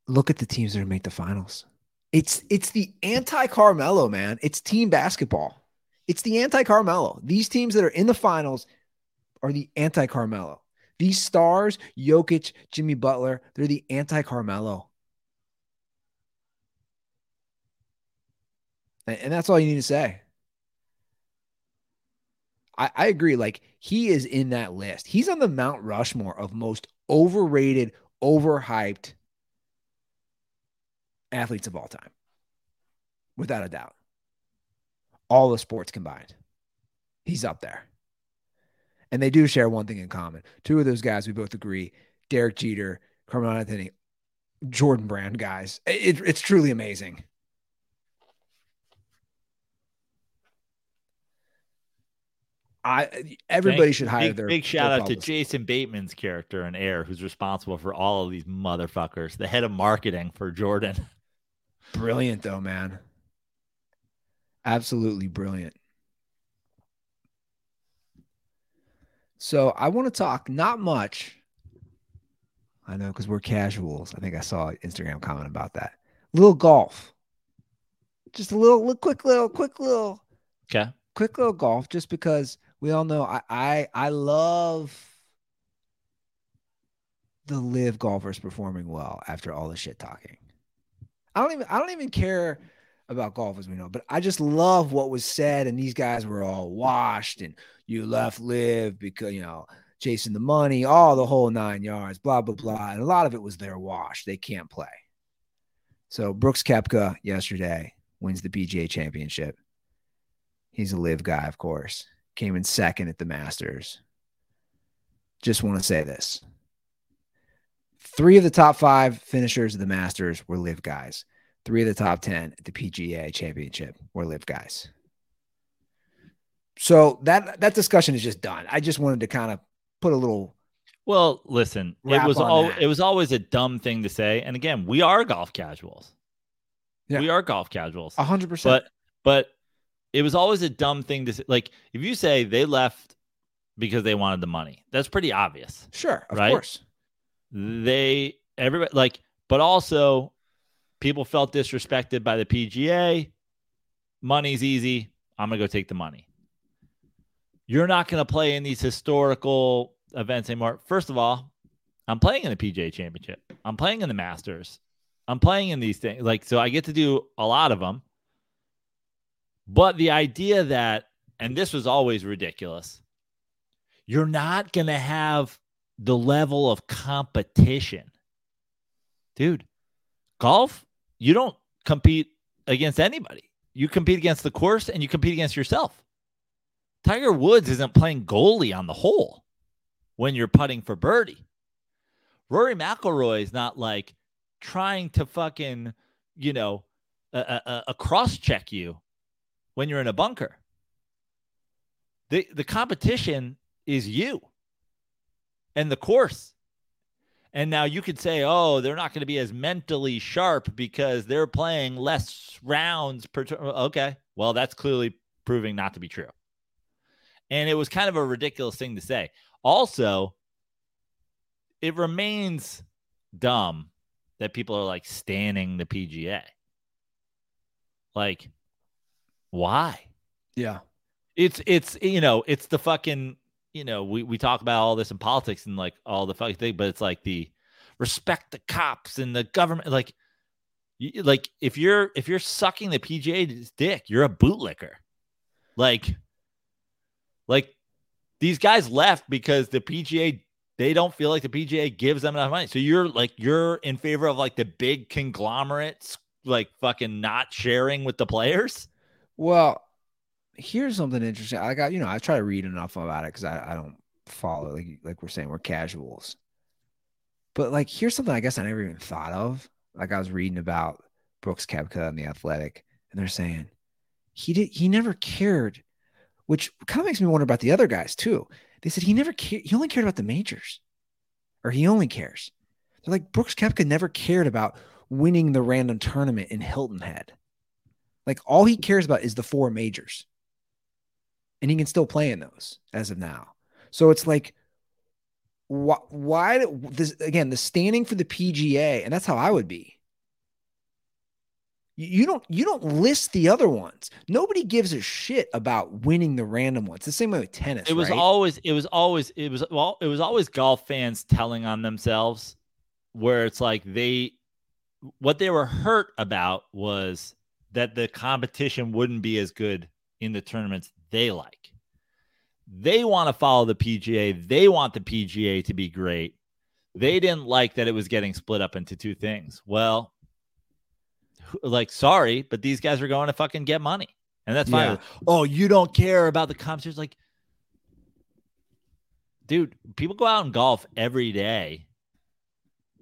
[SPEAKER 2] look at the teams that make the finals. It's it's the anti Carmelo, man. It's team basketball. It's the anti Carmelo. These teams that are in the finals are the anti Carmelo. These stars, Jokic, Jimmy Butler, they're the anti Carmelo. And, and that's all you need to say. I, I agree. Like he is in that list. He's on the Mount Rushmore of most overrated, overhyped athletes of all time. Without a doubt. All the sports combined. He's up there. And they do share one thing in common. Two of those guys, we both agree Derek Jeter, Carmelo Anthony, Jordan Brand guys. It, it's truly amazing. I everybody
[SPEAKER 3] Thank-
[SPEAKER 2] should hire
[SPEAKER 3] big,
[SPEAKER 2] their
[SPEAKER 3] big
[SPEAKER 2] their
[SPEAKER 3] shout out to. Jason Bateman's character in Air, who's responsible for all of these motherfuckers, the head of marketing for Jordan.
[SPEAKER 2] Brilliant though, man. Absolutely brilliant. So I want to talk not much. I know because we're casuals. I think I saw an Instagram comment about that. Little golf. Just a little, little quick little, quick little,
[SPEAKER 3] Okay.
[SPEAKER 2] quick little golf, just because we all know I I I love the LIV golfers performing well after all the shit talking. I don't even I don't even care about golf as we know, but I just love what was said. And these guys were all washed and you left LIV because you know chasing the money, all the whole nine yards, blah blah blah. And a lot of it was their wash. They can't play. So Brooks Koepka yesterday wins the PGA championship. He's a LIV guy, of course. Came in second at the Masters. Just want to say this. Three of the top five finishers of the Masters were LIV guys. Three of the top 10 at the PGA championship were LIV guys. So that that discussion is just done. I just wanted to kind of put a little
[SPEAKER 3] well, listen, it was all that. it was always a dumb thing to say. And again, we are golf casuals. Yeah. We are golf casuals.
[SPEAKER 2] hundred percent.
[SPEAKER 3] But but it was always a dumb thing to say. Like if you say they left because they wanted the money, that's pretty obvious.
[SPEAKER 2] Sure, of
[SPEAKER 3] right?
[SPEAKER 2] course.
[SPEAKER 3] They everybody like, but also people felt disrespected by the PGA. Money's easy. I'm gonna go take the money. You're not gonna play in these historical events anymore. First of all, I'm playing in the PGA Championship. I'm playing in the Masters. I'm playing in these things. Like, so I get to do a lot of them. But the idea that, and this was always ridiculous, you're not going to have the level of competition. Dude, golf, you don't compete against anybody. You compete against the course and you compete against yourself. Tiger Woods isn't playing goalie on the hole when you're putting for birdie. Rory McIlroy is not like trying to fucking, you know, a, cross check you when you're in a bunker. The the competition is you and the course. And now you could say, oh, they're not going to be as mentally sharp because they're playing less rounds per. T-. Uh, okay. Well, that's clearly proving not to be true. And it was kind of a ridiculous thing to say. Also, it remains dumb that people are like standing the PGA. Like, why?
[SPEAKER 2] Yeah.
[SPEAKER 3] It's it's you know, it's the fucking, you know, we, we talk about all this in politics and like all the fucking thing, but it's like the respect the cops and the government like you, like if you're if you're sucking the PGA's dick, you're a bootlicker. Like like these guys left because the PGA they don't feel like the PGA gives them enough money. So you're like you're in favor of like the big conglomerates like fucking not sharing with the players?
[SPEAKER 2] Well, here's something interesting. I got, you know, I try to read enough about it because I, I don't follow like like we're saying we're casuals. But like here's something I guess I never even thought of. Like I was reading about Brooks Koepka and the athletic, and they're saying he did he never cared which kind of makes me wonder about the other guys too. They said he never cared, he only cared about the majors, or he only cares. They're like Brooks Koepka never cared about winning the random tournament in Hilton Head. Like all he cares about is the four majors. And he can still play in those as of now. So it's like, why, why this again, the standing for the PGA, and that's how I would be. You don't you don't list the other ones. Nobody gives a shit about winning the random ones. The same way with tennis.
[SPEAKER 3] It was
[SPEAKER 2] right?
[SPEAKER 3] always it was always it was well it was always golf fans telling on themselves where it's like they what they were hurt about was that the competition wouldn't be as good in the tournaments they like. They want to follow the PGA. They want the PGA to be great. They didn't like that it was getting split up into two things. Well, like, sorry, but these guys are going to fucking get money. And that's fine. Yeah. Oh, you don't care about the competition. Like, dude, people go out and golf every day.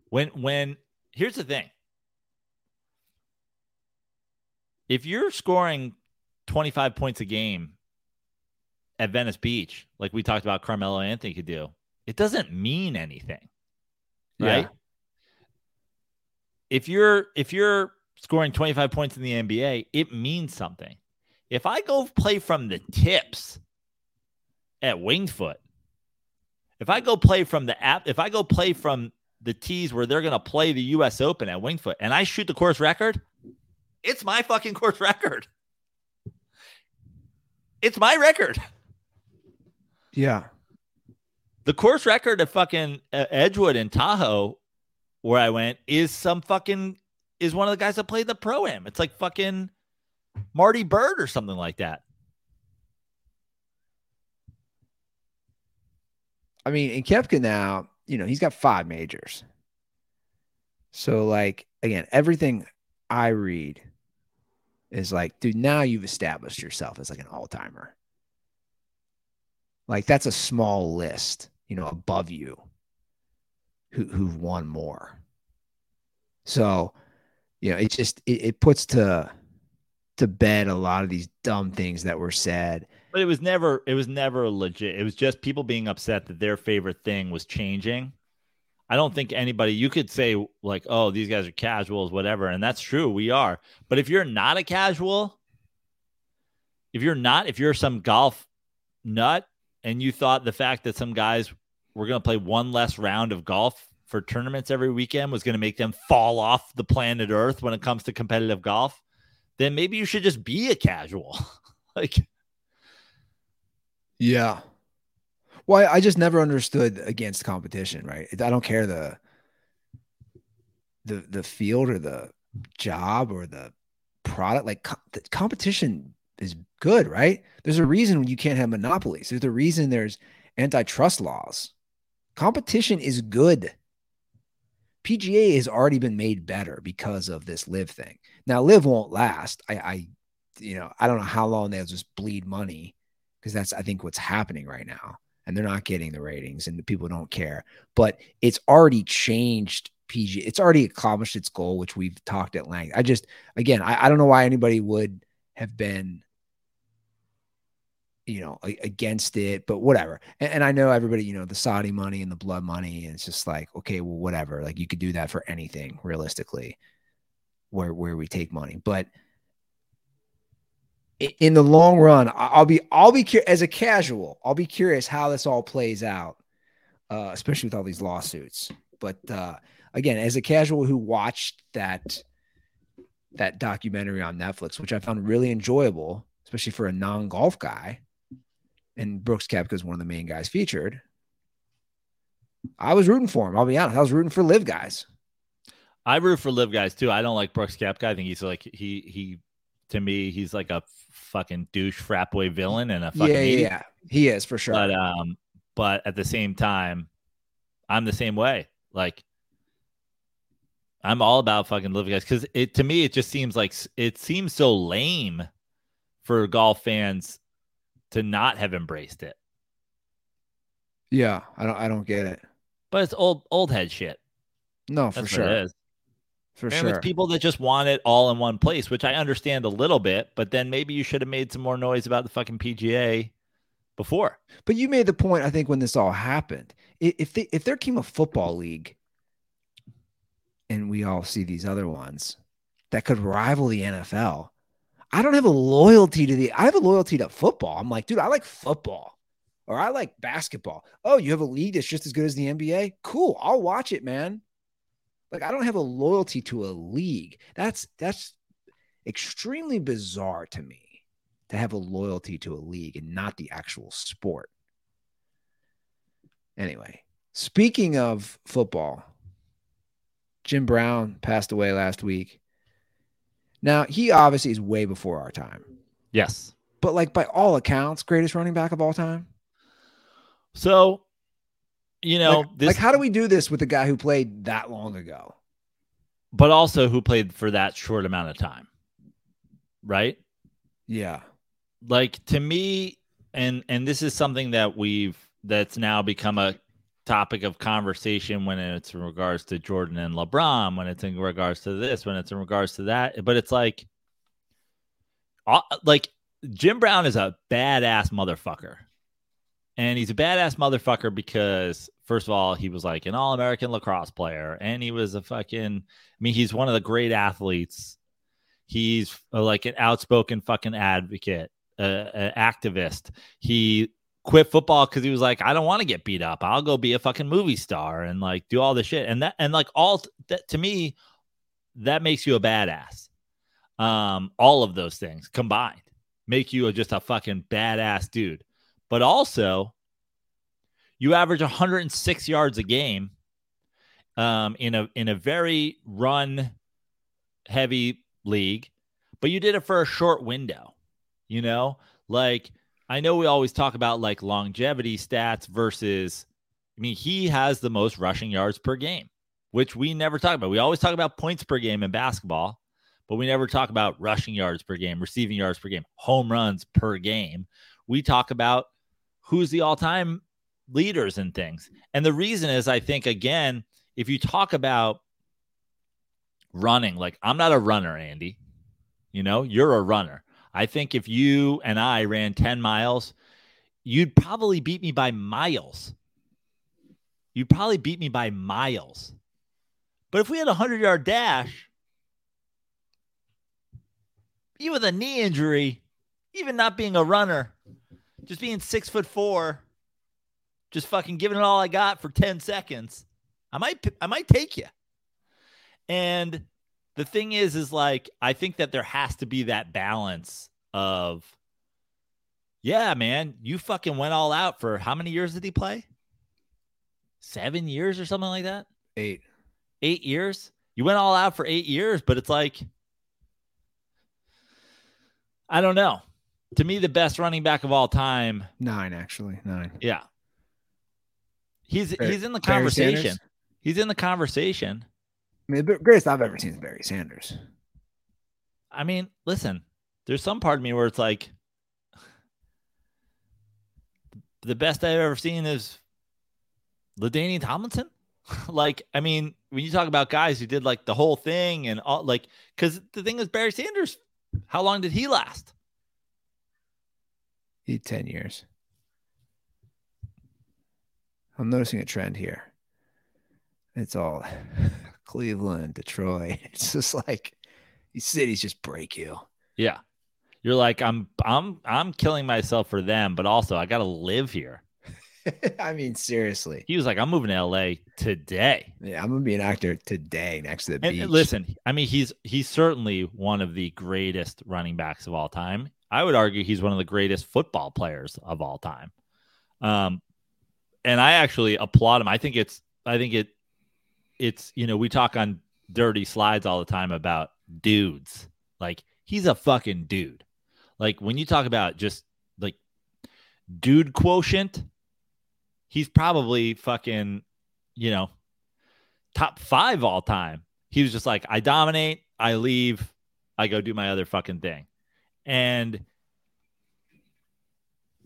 [SPEAKER 3] When, when, here's the thing if you're scoring 25 points a game at Venice Beach, like we talked about Carmelo Anthony could do, it doesn't mean anything. Right? Yeah. If you're if you're scoring 25 points in the NBA, it means something. If I go play from the tips at Winged Foot, if I go play from the app, if I go play from the tees where they're going to play the US Open at Winged Foot, and I shoot the course record, it's my fucking course record. It's my record.
[SPEAKER 2] Yeah.
[SPEAKER 3] The course record of fucking uh, Edgewood and Tahoe, where I went, is some fucking is one of the guys that played the pro am. It's like fucking Marty Bird or something like that.
[SPEAKER 2] I mean, in Koepka now, you know, he's got five majors. So, like, again, everything I read is like, dude, now you've established yourself as like an all timer. Like, that's a small list, you know, above you who, who've won more. So, you know, it just, it, it puts to, to bed a lot of these dumb things that were said.
[SPEAKER 3] But it was never it was never legit. It was just people being upset that their favorite thing was changing. I don't think anybody you could say like, "Oh, these guys are casuals, whatever," and that's true. We are. But if you're not a casual, if you're not, if you're some golf nut and you thought the fact that some guys were going to play one less round of golf for tournaments every weekend was going to make them fall off the planet Earth when it comes to competitive golf, then maybe you should just be a casual. like,
[SPEAKER 2] yeah. Well, I just never understood against competition, right? I don't care the the the field or the job or the product. Like the competition is good, right? There's a reason you can't have monopolies. There's a reason there's antitrust laws. Competition is good. PGA has already been made better because of this LIV thing. Now, LIV won't last. I, I you know, I don't know how long they'll just bleed money because that's I think what's happening right now. And they're not getting the ratings and the people don't care. But it's already changed PG. It's already accomplished its goal, which we've talked at length. I just again, I, I don't know why anybody would have been you know, against it, but whatever. And, and, I know everybody, you know, the Saudi money and the blood money, and it's just like, okay, well, whatever. Like you could do that for anything realistically, where where we take money. But in the long run, I'll be I'll be as a casual, I'll be curious how this all plays out, uh, especially with all these lawsuits. But uh, again, as a casual who watched that that documentary on Netflix, which I found really enjoyable, especially for a non golf guy, and Brooks Koepka is one of the main guys featured. I was rooting for him. I'll be honest. I was rooting for LIV guys.
[SPEAKER 3] I root for LIV guys too. I don't like Brooks Koepka. I think he's like he he to me he's like a fucking douche frat boy villain and a fucking
[SPEAKER 2] yeah, yeah, yeah, he is for sure.
[SPEAKER 3] But um, but at the same time, I'm the same way. Like, I'm all about fucking living guys because it to me it just seems like it seems so lame for golf fans to not have embraced it.
[SPEAKER 2] Yeah, I don't I don't get it.
[SPEAKER 3] But it's old old head shit.
[SPEAKER 2] No, for That's sure.
[SPEAKER 3] For and sure. It's people that just want it all in one place, which I understand a little bit, but then maybe you should have made some more noise about the fucking PGA before.
[SPEAKER 2] But you made the point, I think, when this all happened. If they, if there came a football league, and we all see these other ones that could rival the NFL, I don't have a loyalty to the. I have a loyalty to football. I'm like, dude, I like football, or I like basketball. Oh, you have a league that's just as good as the NBA? Cool, I'll watch it, man. Like I don't have a loyalty to a league. That's that's extremely bizarre to me to have a loyalty to a league and not the actual sport. Anyway, speaking of football, Jim Brown passed away last week. Now, he obviously is way before our time.
[SPEAKER 3] Yes.
[SPEAKER 2] But like by all accounts, greatest running back of all time.
[SPEAKER 3] So you know,
[SPEAKER 2] like, this, like how do we do this with a guy who played that long ago?
[SPEAKER 3] But also who played for that short amount of time. Right?
[SPEAKER 2] Yeah.
[SPEAKER 3] Like to me, and and this is something that we've that's now become a topic of conversation when it's in regards to Jordan and LeBron, when it's in regards to this, when it's in regards to that. But it's like, uh, like Jim Brown is a badass motherfucker. And he's a badass motherfucker because, first of all, he was like an all American lacrosse player and he was a fucking, I mean, he's one of the great athletes. He's like an outspoken fucking advocate, uh, an activist. He quit football because he was like, I don't want to get beat up. I'll go be a fucking movie star and like do all this shit. And that, and like all that to me, that makes you a badass. Um, all of those things combined make you just a fucking badass dude but also you average 106 yards a game um, in a in a very run heavy league, but you did it for a short window. You know, like I know we always talk about like longevity stats versus, I mean, he has the most rushing yards per game, which we never talk about. We always talk about points per game in basketball, but we never talk about rushing yards per game, receiving yards per game, home runs per game. We talk about who's the all time leaders and things. And the reason is, I think, again, if you talk about running, like I'm not a runner, Andy, you know, you're a runner. I think if you and I ran 10 miles, you'd probably beat me by miles. You'd probably beat me by miles. But if we had a 100 yard dash, even with a knee injury, even not being a runner, just being six foot four, just fucking giving it all I got for 10 seconds, I might, I might take you. And the thing is, is like, I think that there has to be that balance of, yeah, man, you fucking went all out for how many years did he play? Seven years or something like that?
[SPEAKER 2] Eight.
[SPEAKER 3] Eight years? You went all out for eight years, but it's like, I don't know. To me, the best running back of all time.
[SPEAKER 2] Nine, actually. Nine.
[SPEAKER 3] Yeah. He's
[SPEAKER 2] Barry-
[SPEAKER 3] he's in the conversation. He's in the conversation.
[SPEAKER 2] I mean, the greatest I've ever seen is Barry Sanders.
[SPEAKER 3] I mean, listen, there's some part of me where it's like the best I've ever seen is LaDainian Tomlinson. like, I mean, when you talk about guys who did like the whole thing and all like because the thing is Barry Sanders, how long did he last?
[SPEAKER 2] Had 10 years. I'm noticing a trend here. It's all Cleveland, Detroit. It's just like these cities just break you.
[SPEAKER 3] Yeah. You're like, I'm I'm I'm killing myself for them, but also I gotta live here.
[SPEAKER 2] I mean, seriously.
[SPEAKER 3] He was like, I'm moving to LA today.
[SPEAKER 2] Yeah, I'm gonna be an actor today next to the
[SPEAKER 3] And
[SPEAKER 2] beach.
[SPEAKER 3] listen, I mean, he's he's certainly one of the greatest running backs of all time. I would argue he's one of the greatest football players of all time. Um, and I actually applaud him. I think it's I think it it's you know we talk on dirty slides all the time about dudes. Like he's a fucking dude. Like when you talk about just like dude quotient, he's probably fucking you know top five all time. He was just like, I dominate, I leave, I go do my other fucking thing. And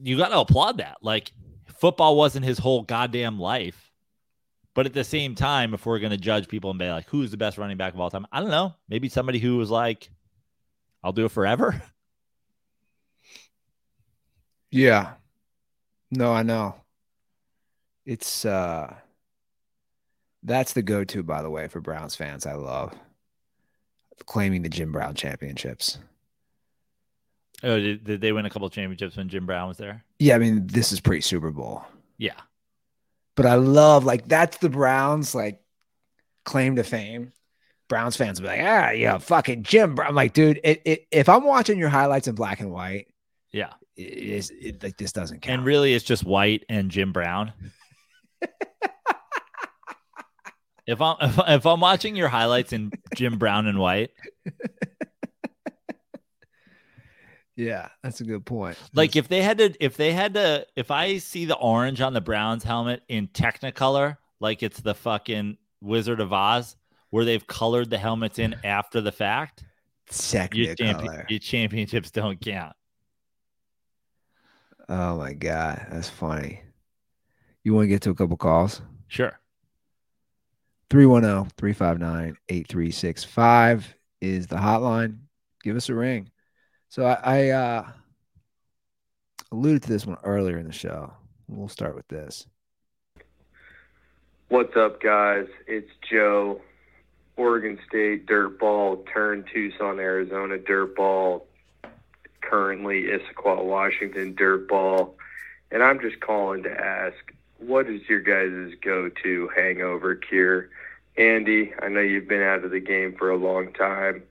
[SPEAKER 3] you got to applaud that. Like, football wasn't his whole goddamn life. But at the same time, if we're going to judge people and be like, who's the best running back of all time? I don't know. Maybe somebody who was like, I'll do it forever.
[SPEAKER 2] Yeah. No, I know. It's uh that's the go-to, by the way, for Browns fans. I love claiming the Jim Brown championships.
[SPEAKER 3] Oh, did, did they win a couple championships when Jim Brown was there?
[SPEAKER 2] Yeah, I mean, this is pre Super Bowl.
[SPEAKER 3] Yeah.
[SPEAKER 2] But I love like that's the Browns like claim to fame. Browns fans will be like, ah, yeah, fucking Jim Brown. I'm like, dude, it, it, if I'm watching your highlights in black and white,
[SPEAKER 3] Yeah.
[SPEAKER 2] it is it, like this doesn't count.
[SPEAKER 3] And really, it's just White and Jim Brown. if I'm if, if I'm watching your highlights in Jim Brown and White,
[SPEAKER 2] yeah, that's a good point.
[SPEAKER 3] like if they had to, if they had to, if I see the orange on the Browns helmet in Technicolor, like it's the fucking Wizard of Oz, where they've colored the helmets in after the fact, your, champion, your championships don't count.
[SPEAKER 2] Oh my god, that's funny. You want to get to a couple calls?
[SPEAKER 3] Sure.
[SPEAKER 2] 310-359-8365 is the hotline. Give us a ring. So I, I uh alluded to this one earlier in the show. We'll start with this.
[SPEAKER 4] What's up, guys? It's Joe, Oregon State dirtball turned Tucson, Arizona dirtball, currently Issaquah, Washington dirtball. And I'm just calling to ask, what is your guys' go-to hangover cure? Andy, I know you've been out of the game for a long time.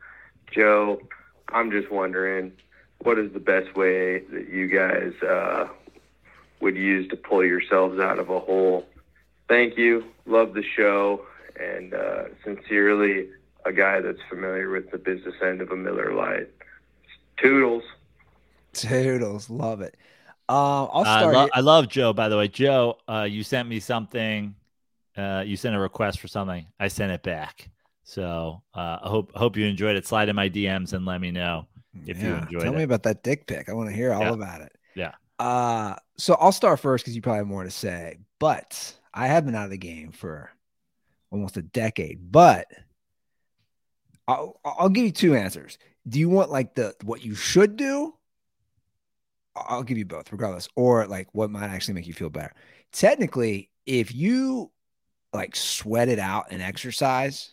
[SPEAKER 4] Joe, I'm just wondering, what is the best way that you guys uh, would use to pull yourselves out of a hole? thank you. Love the show. And uh, sincerely, a guy that's familiar with the business end of a Miller Lite. Toodles.
[SPEAKER 2] Toodles, love it. Uh, I'll
[SPEAKER 3] I,
[SPEAKER 2] start.
[SPEAKER 3] lo- I love Joe, by the way. Joe, uh, you sent me something. Uh, you sent a request for something. I sent it back. So uh, I hope hope you enjoyed it. Slide in my DMs and let me know. if you enjoyed
[SPEAKER 2] Tell
[SPEAKER 3] it.
[SPEAKER 2] me about that dick pic. I want to hear all
[SPEAKER 3] Yeah.
[SPEAKER 2] about it.
[SPEAKER 3] Yeah.
[SPEAKER 2] Uh, so I'll start first because you probably have more to say. But I have been out of the game for almost a decade. But I'll, I'll give you two answers. Do you want like the what you should do? I'll give you both, regardless, or like what might actually make you feel better. Technically, if you like sweat it out and exercise,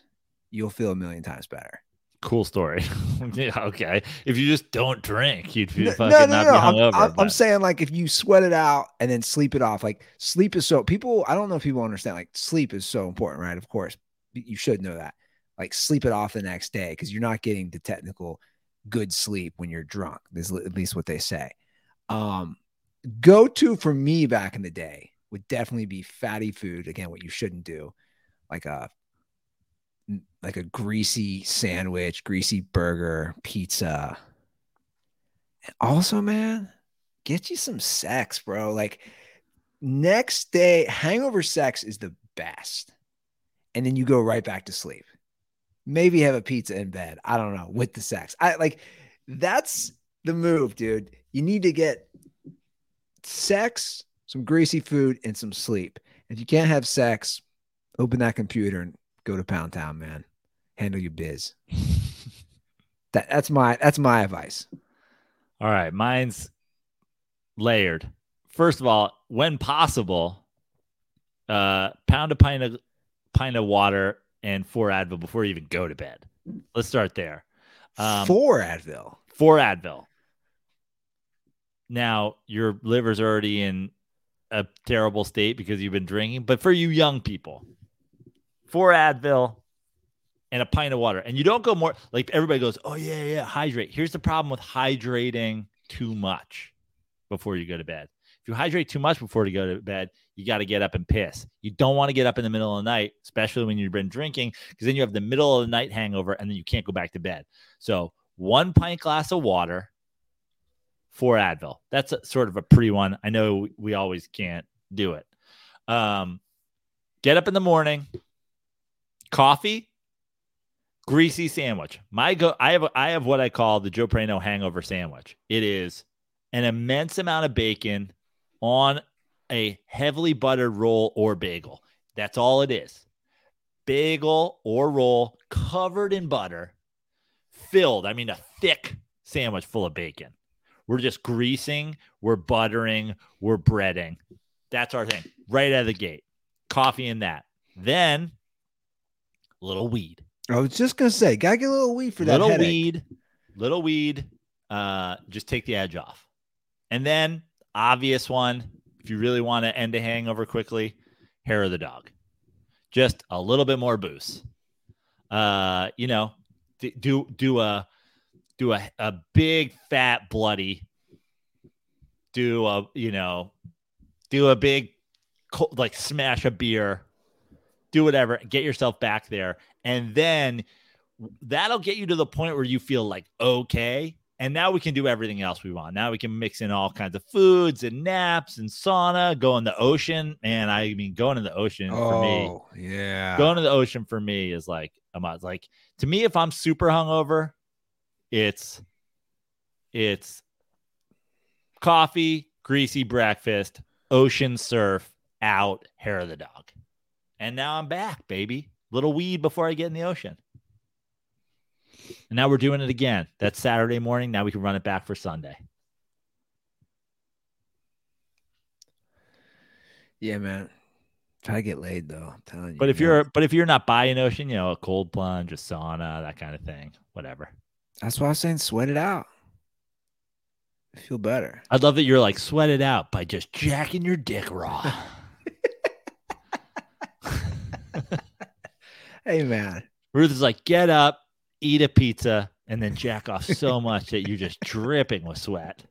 [SPEAKER 2] you'll feel a million times better.
[SPEAKER 3] Cool story. yeah, okay. If you just don't drink, you'd be
[SPEAKER 2] No,
[SPEAKER 3] fucking
[SPEAKER 2] no, no,
[SPEAKER 3] not
[SPEAKER 2] no.
[SPEAKER 3] be
[SPEAKER 2] I'm,
[SPEAKER 3] hungover.
[SPEAKER 2] I'm, I'm saying like if you sweat it out and then sleep it off, like sleep is so people. I don't know if people understand. Like sleep is so important, right? Of course, you should know that. Like sleep it off the next day because you're not getting the technical good sleep when you're drunk. This is at least what they say. Um, go to for me back in the day would definitely be fatty food. Again, what you shouldn't do, like a like a greasy sandwich, greasy burger, pizza. And also, man, get you some sex, bro. Like next day, hangover sex is the best. And then you go right back to sleep. Maybe have a pizza in bed. I don't know, with the sex. I like that's the move, dude. You need to get sex, some greasy food, and some sleep. If you can't have sex, open that computer and go to Pound Town, man. Handle your biz. That that's my that's my advice.
[SPEAKER 3] All right, mine's layered. First of all, when possible, uh, pound a pint of pint of water and four Advil before you even go to bed. Let's start there. Um,
[SPEAKER 2] For Advil.
[SPEAKER 3] four Advil. Now your liver's already in a terrible state because you've been drinking, but for you young people, four Advil and a pint of water, and you don't go more like everybody goes, oh yeah, yeah, hydrate. Here's the problem with hydrating too much before you go to bed. If you hydrate too much before you go to bed, you got to get up and piss. You don't want to get up in the middle of the night, especially when you've been drinking, because then you have the middle of the night hangover and then you can't go back to bed. So one pint glass of water, four Advil. That's a, sort of a pre one. I know we always can't do it. Um, get up in the morning, coffee, greasy sandwich. My go, I have I have what I call the Joe Praino hangover sandwich. It is an immense amount of bacon on a heavily buttered roll or bagel. That's all it is. Bagel or roll covered in butter, filled. I mean, a thick sandwich full of bacon. We're just greasing, we're buttering, we're breading. That's our thing right out of the gate. Coffee in that. Then little weed.
[SPEAKER 2] I was just gonna say, gotta get a little weed for that.
[SPEAKER 3] little weed, little weed. Uh, just take the edge off. And then obvious one, if you really want to end a hangover quickly, hair of the dog. Just a little bit more booze. Uh, you know, do do a do a, a big fat bloody do a you know do a big like smash a beer do whatever get yourself back there and then that'll get you to the point where you feel like okay and now we can do everything else we want now we can mix in all kinds of foods and naps and sauna go in the ocean and i mean going to the ocean for me
[SPEAKER 2] Oh, yeah.
[SPEAKER 3] going to the ocean for me is like must. Like to me, if I'm super hungover, it's it's coffee, greasy breakfast, ocean surf, out, hair of the dog. And now I'm back, baby. Little weed before I get in the ocean. And now we're doing it again. That's Saturday morning. Now we can run it back for Sunday.
[SPEAKER 2] Yeah, man. Try to get laid though. I'm telling you.
[SPEAKER 3] But if
[SPEAKER 2] man.
[SPEAKER 3] you're but if you're not by an ocean, you know, a cold plunge, a sauna, that kind of thing, whatever.
[SPEAKER 2] that's why I was saying sweat it out. I feel better.
[SPEAKER 3] I'd love that you're like sweat it out by just jacking your dick raw.
[SPEAKER 2] Hey man.
[SPEAKER 3] Ruth is like, get up, eat a pizza, and then jack off so much that you're just dripping with sweat.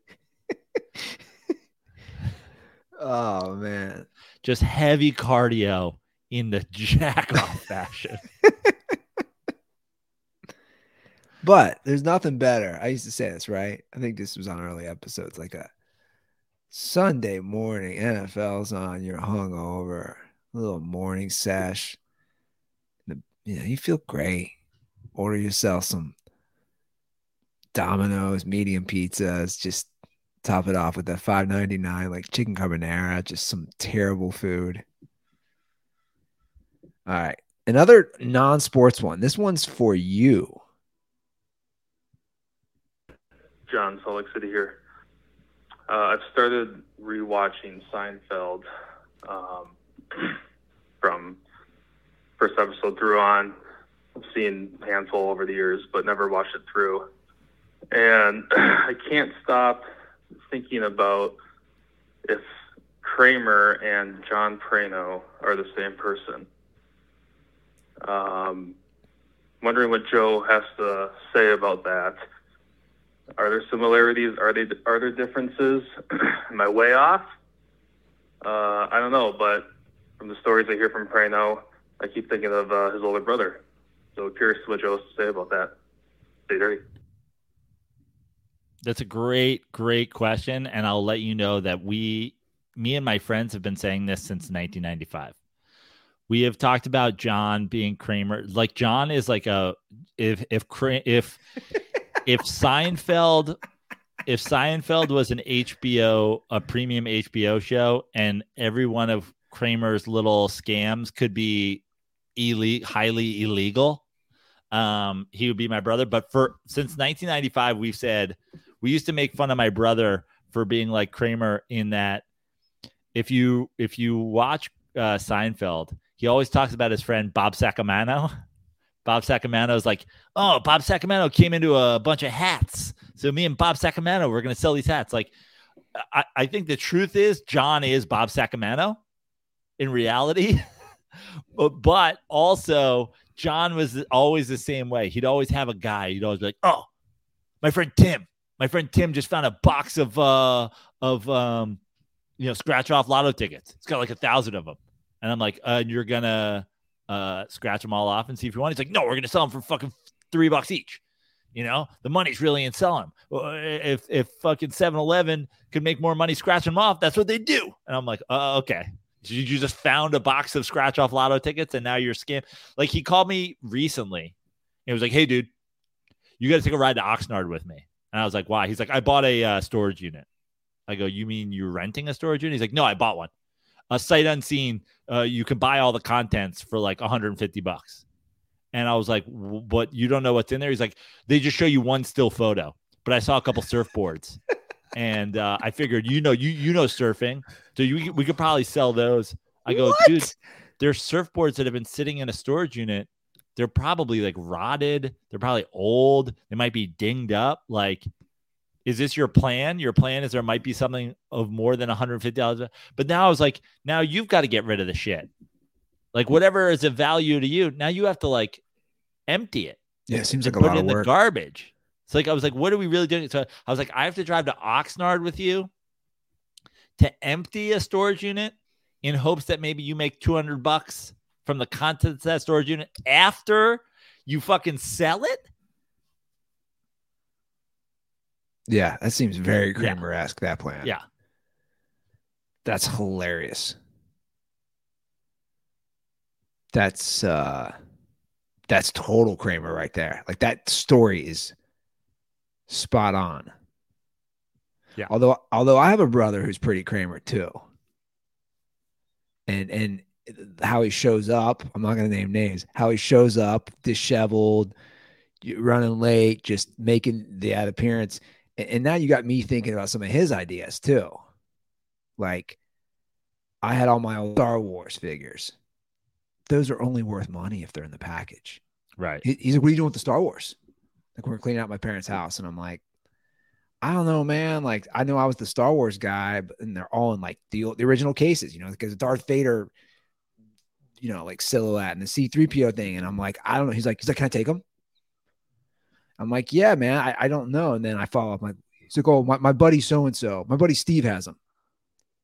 [SPEAKER 2] Oh man.
[SPEAKER 3] Just heavy cardio in the jack off fashion.
[SPEAKER 2] But there's nothing better. I used to say this, right? I think this was on early episodes, like a Sunday morning, NFL's on, you're hungover, a little morning sesh. You know, you feel great. Order yourself some Domino's medium pizzas, just top it off with that 5.99 like chicken carbonara, just some terrible food. All right. Another non-sports one. This one's for you.
[SPEAKER 5] John, Salt Lake City here. Uh, I've started rewatching Seinfeld um, from first episode through on. I've seen handful over the years, but never watched it through. And I can't stop thinking about if Kramer and John Praino are the same person. Um, wondering what Joe has to say about that. Are there similarities? Are they are there differences? Am I way off? Uh, I don't know, but from the stories I hear from Praino, I keep thinking of uh, his older brother. So curious what Joe has to say about that. Stay dirty.
[SPEAKER 3] That's a great, great question. And I'll let you know that we, me and my friends have been saying this since 1995. We have talked about John being Kramer. Like John is like a if if if if Seinfeld if Seinfeld was an HBO a premium HBO show and every one of Kramer's little scams could be ille- highly illegal, um, he would be my brother. But for since 1995, we've said we used to make fun of my brother for being like Kramer in that if you if you watch uh, Seinfeld, he always talks about his friend Bob Sacamano. Bob Sacamano is like, oh, Bob Sacamano came into a bunch of hats. So me and Bob Sacamano, we're to sell these hats. Like, I, I think the truth is John is Bob Sacamano in reality. but, but also, John was always the same way. He'd always have a guy. He'd always be like, oh, my friend Tim. My friend Tim just found a box of uh of um you know scratch off lotto tickets. It's got like a thousand of them. And I'm like, uh, you're gonna uh, scratch them all off and see if you want. He's like, no, we're gonna sell them for fucking three bucks each. You know, the money's really in selling. If if fucking 7-Eleven could make more money scratching them off, that's what they do. And I'm like, uh, okay. Did you just found a box of scratch off lotto tickets and now you're scam. Like he called me recently. He was like, hey, dude, you got to take a ride to Oxnard with me. And I was like, why? He's like, I bought a uh, storage unit. I go, you mean you're renting a storage unit? He's like, no, I bought one a sight unseen. Uh, you can buy all the contents for like 150 bucks. And I was like, but you don't know what's in there. He's like, they just show you one still photo, but I saw a couple surfboards, and uh, I figured, you know, you you know surfing, so you, we could probably sell those. I go, what? dude, there's surfboards that have been sitting in a storage unit. They're probably like rotted. They're probably old. They might be dinged up. Like is this your plan? Your plan is there might be something of more than $150. But now I was like, now you've got to get rid of the shit. Like whatever is of value to you, now you have to like empty it.
[SPEAKER 2] Yeah, it seems like a lot
[SPEAKER 3] of
[SPEAKER 2] work.
[SPEAKER 3] the garbage. It's like I was like, what are we really doing? So I was like, I have to drive to Oxnard with you to empty a storage unit in hopes that maybe you make 200 bucks from the contents of that storage unit after you fucking sell it.
[SPEAKER 2] Yeah, that seems very Kramer esque, that plan.
[SPEAKER 3] Yeah.
[SPEAKER 2] That's hilarious. That's uh that's total Kramer right there. Like that story is spot on.
[SPEAKER 3] Yeah.
[SPEAKER 2] Although although I have a brother who's pretty Kramer too. And and how he shows up, I'm not gonna name names, how he shows up disheveled, running late, just making the ad appearance and now you got me thinking about some of his ideas too. Like, I had all my old Star Wars figures. Those are only worth money if they're in the package.
[SPEAKER 3] Right.
[SPEAKER 2] he's like, What are you doing with the Star Wars? Like, we're cleaning out my parents' house. And I'm like, I don't know, man. Like, I know I was the Star Wars guy, but and they're all in like the, the original cases, you know, because Darth Vader, you know, like silhouette and the C3PO thing. And I'm like, I don't know. He's like, he's like, can I take them? I'm like, yeah, man, I, I don't know. And then I follow up, like, he's like, oh, my, my buddy so and so, my buddy Steve has them.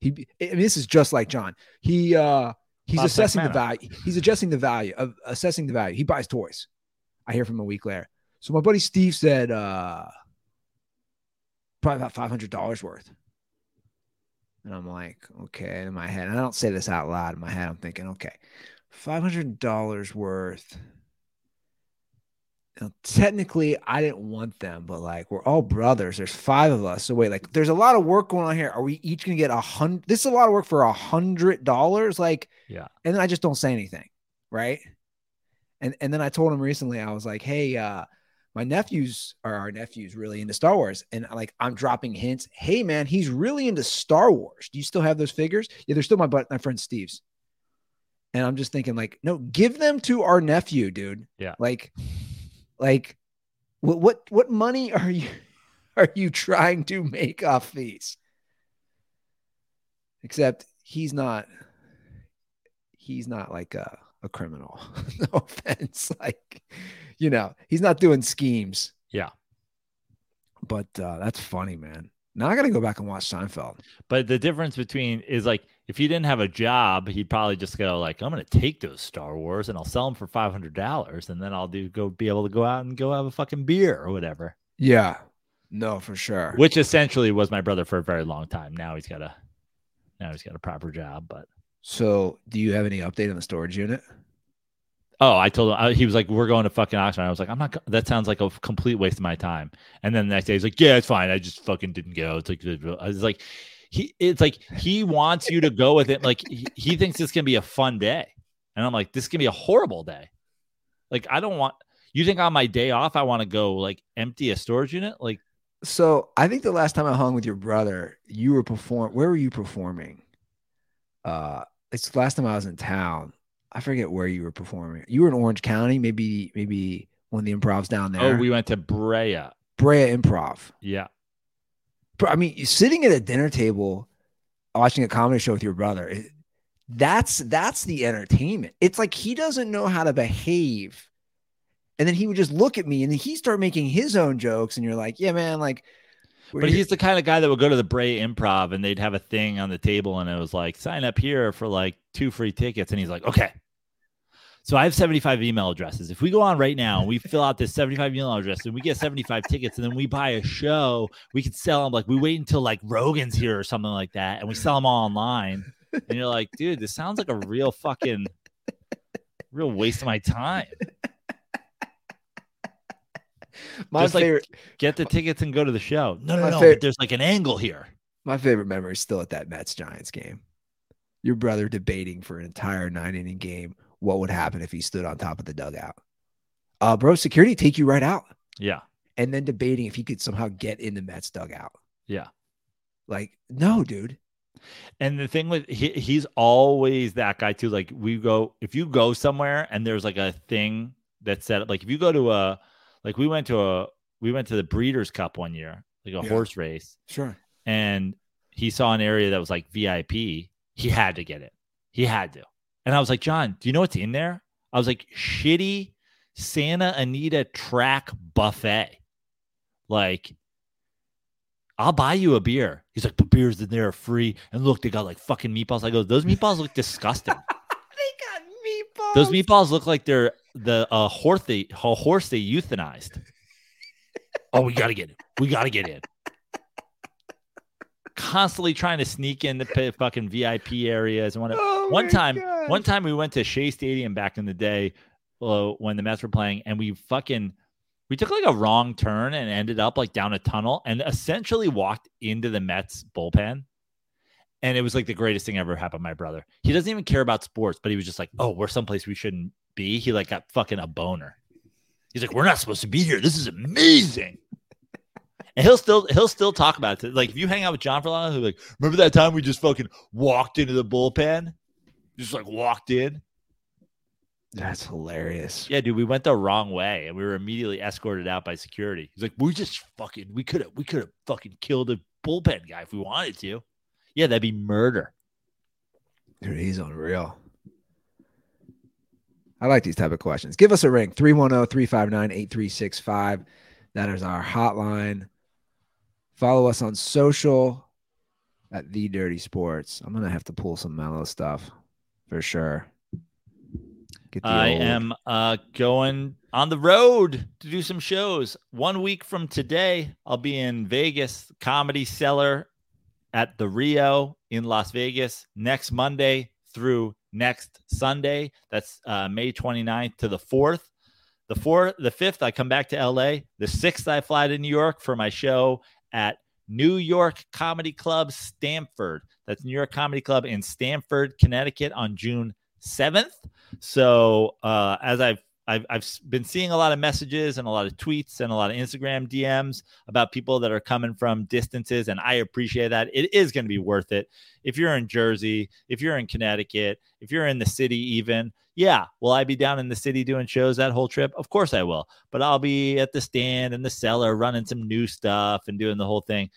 [SPEAKER 2] He, I mean, this is just like John. He, uh, he's assessing the value. He's adjusting the value of assessing the value. He buys toys. I hear from a week later. So my buddy Steve said, uh, probably about five hundred dollars worth. And I'm like, okay, in my head, and I don't say this out loud in my head. I'm thinking, okay, five hundred dollars worth. Now, technically, I didn't want them, but like we're all brothers. There's five of us. So wait, like there's a lot of work going on here. Are we each gonna get a hundred? This is a lot of work for a hundred dollars. Like,
[SPEAKER 3] Yeah.
[SPEAKER 2] And then I just don't say anything, right? And and then I told him recently, I was like, hey, uh, my nephews are our nephews really into Star Wars, and like I'm dropping hints. Hey, man, he's really into Star Wars. Do you still have those figures? Yeah, they're still my but my friend Steve's. And I'm just thinking, like, no, give them to our nephew, dude.
[SPEAKER 3] Yeah.
[SPEAKER 2] Like, like, what what what money are you are you trying to make off these? Except he's not. He's not like a a criminal. no offense. Like, you know, he's not doing schemes.
[SPEAKER 3] Yeah.
[SPEAKER 2] But uh, that's funny, man. Now I got to go back and watch Seinfeld.
[SPEAKER 3] But the difference between is like if he didn't have a job, he'd probably just go like, "I'm going to take those Star Wars and I'll sell them for five hundred dollars, and then I'll do go be able to go out and go have a fucking beer or whatever."
[SPEAKER 2] Yeah. No, for sure.
[SPEAKER 3] Which essentially was my brother for a very long time. Now he's got a now he's got a proper job, but
[SPEAKER 2] So, do you have any update on the storage unit?
[SPEAKER 3] Oh, I told him I, he was like, "We're going to fucking Oxnard." I was like, "I'm not." go- That sounds like a complete waste of my time. And then the next day, he's like, "Yeah, it's fine. I just fucking didn't go." It's like I was like, he. It's like he wants you to go with it. Like he, he thinks it's gonna be a fun day, and I'm like, this can be a horrible day. Like I don't want. You think on my day off, I want to go like empty a storage unit? Like
[SPEAKER 2] So, I think the last time I hung with your brother, you were perform. Where were you performing? Uh, it's the last time I was in town. I forget where you were performing. You were in Orange County, maybe maybe one of the improvs down oh, there.
[SPEAKER 3] oh, we went to Brea.
[SPEAKER 2] Brea Improv.
[SPEAKER 3] Yeah,
[SPEAKER 2] I mean, sitting at a dinner table watching a comedy show with your brother, it- that's that's the entertainment. It's like he doesn't know how to behave. And then he would just look at me and then he start making his own jokes. And you're like, yeah, man, like
[SPEAKER 3] But he's the kind of guy that would go to the Brea Improv and they'd have a thing on the table and it was like, sign up here for like two free tickets. And he's like, okay. So I have 75 email addresses. If we go on right now and we fill out this 75 email address and we get 75 tickets and then we buy a show, we could sell them like we wait until like Rogan's here or something like that and we sell them all online. And you're like, dude, this sounds like a real fucking real waste of my time.
[SPEAKER 2] My
[SPEAKER 3] just like-
[SPEAKER 2] favorite
[SPEAKER 3] Get the tickets and go to the show. No, no, no.
[SPEAKER 2] favorite-
[SPEAKER 3] but there's like an angle here.
[SPEAKER 2] my favorite memory is still at that Mets Giants game. Your brother debating for an entire nine inning game what would happen if he stood on top of the dugout. Uh bro, security take you right out.
[SPEAKER 3] Yeah.
[SPEAKER 2] And then debating if he could somehow get in the Mets dugout.
[SPEAKER 3] Yeah.
[SPEAKER 2] Like, no, dude.
[SPEAKER 3] And the thing with he, he's always that guy too. Like we go if you go somewhere and there's like a thing that's set up. Like if you go to a like we went to a we went to the Breeders' Cup one year, like a
[SPEAKER 2] Yeah.
[SPEAKER 3] horse race,
[SPEAKER 2] Sure.
[SPEAKER 3] and he saw an area that was like VIP. He had to get it. He had to. And I was like, John, do you know what's in there? I was like, shitty Santa Anita track buffet. Like, I'll buy you a beer. He's like, the beers in there are free. And look, they got like fucking meatballs. I go, those meatballs look disgusting.
[SPEAKER 2] They got meatballs.
[SPEAKER 3] Those meatballs look like they're the uh, horse they a horse they euthanized. oh, we gotta get it. We gotta get in. Constantly trying to sneak in the fucking VIP areas and.
[SPEAKER 2] Oh
[SPEAKER 3] one time,
[SPEAKER 2] God.
[SPEAKER 3] one time we went to Shea Stadium back in the day uh, when the Mets were playing, and we fucking we took like a wrong turn and ended up like down a tunnel and essentially walked into the Mets bullpen. And it was like the greatest thing ever happened my brother. He doesn't even care about sports, but he was just like, "Oh, we're someplace we shouldn't be." He like got fucking a boner. He's like, "We're not supposed to be here. This is amazing." And he'll still he'll still talk about it. Like if you hang out with John for a while, he'll be like, "Remember that time we just fucking walked into the bullpen? Just like walked in."
[SPEAKER 2] That's hilarious.
[SPEAKER 3] Yeah, dude, we went the wrong way and we were immediately escorted out by security. He's like, "We just fucking we could have we could have fucking killed a bullpen guy if we wanted to." Yeah, that'd be murder.
[SPEAKER 2] Dude, he's unreal. I like these type of questions. Give us a ring oh, 310-359-8365. That is our hotline. Follow us on social at the Dirty Sports. I'm gonna have to pull some mellow stuff for sure.
[SPEAKER 3] I
[SPEAKER 2] old-
[SPEAKER 3] am uh, going on the road to do some shows. One week from today, I'll be in Vegas, Comedy Cellar at the Rio in Las Vegas. Next Monday through next Sunday, that's uh, May 29th to the 4th. The fourth, the fifth, I come back to LA. The sixth, I fly to New York for my show at New York Comedy Club Stamford. That's New York Comedy Club in Stamford, Connecticut on June 7th. So uh, as I've I've I've been seeing a lot of messages and a lot of tweets and a lot of Instagram DMs about people that are coming from distances, and I appreciate that. It is going to be worth it. If you're in Jersey, if you're in Connecticut, if you're in the city, even yeah, will I be down in the city doing shows that whole trip? Of course I will, but I'll be at the stand and the cellar running some new stuff and doing the whole thing.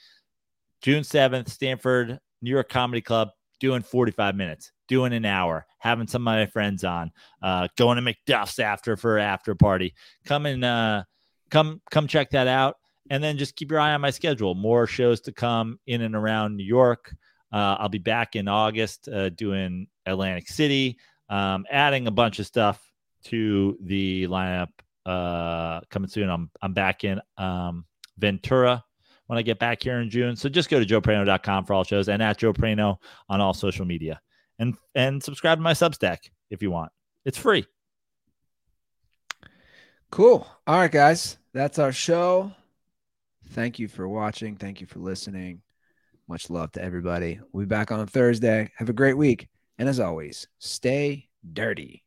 [SPEAKER 3] June 7th, Stamford, New York Comedy Club, doing 45 minutes, doing an hour, having some of my friends on, uh, going to McDuff's after for after party. Come and uh, come come check that out, and then just keep your eye on my schedule. More shows to come in and around New York. Uh, I'll be back in August uh, doing Atlantic City, um, adding a bunch of stuff to the lineup uh, coming soon. I'm I'm back in um, Ventura when I get back here in June. So just go to joepraino.com for all shows and at Joe Praino on all social media. And and subscribe to my Substack if you want. It's free.
[SPEAKER 2] Cool. All right, guys. That's our show. Thank you for watching. Thank you for listening. Much love to everybody. We'll be back on Thursday. Have a great week. And as always, stay dirty.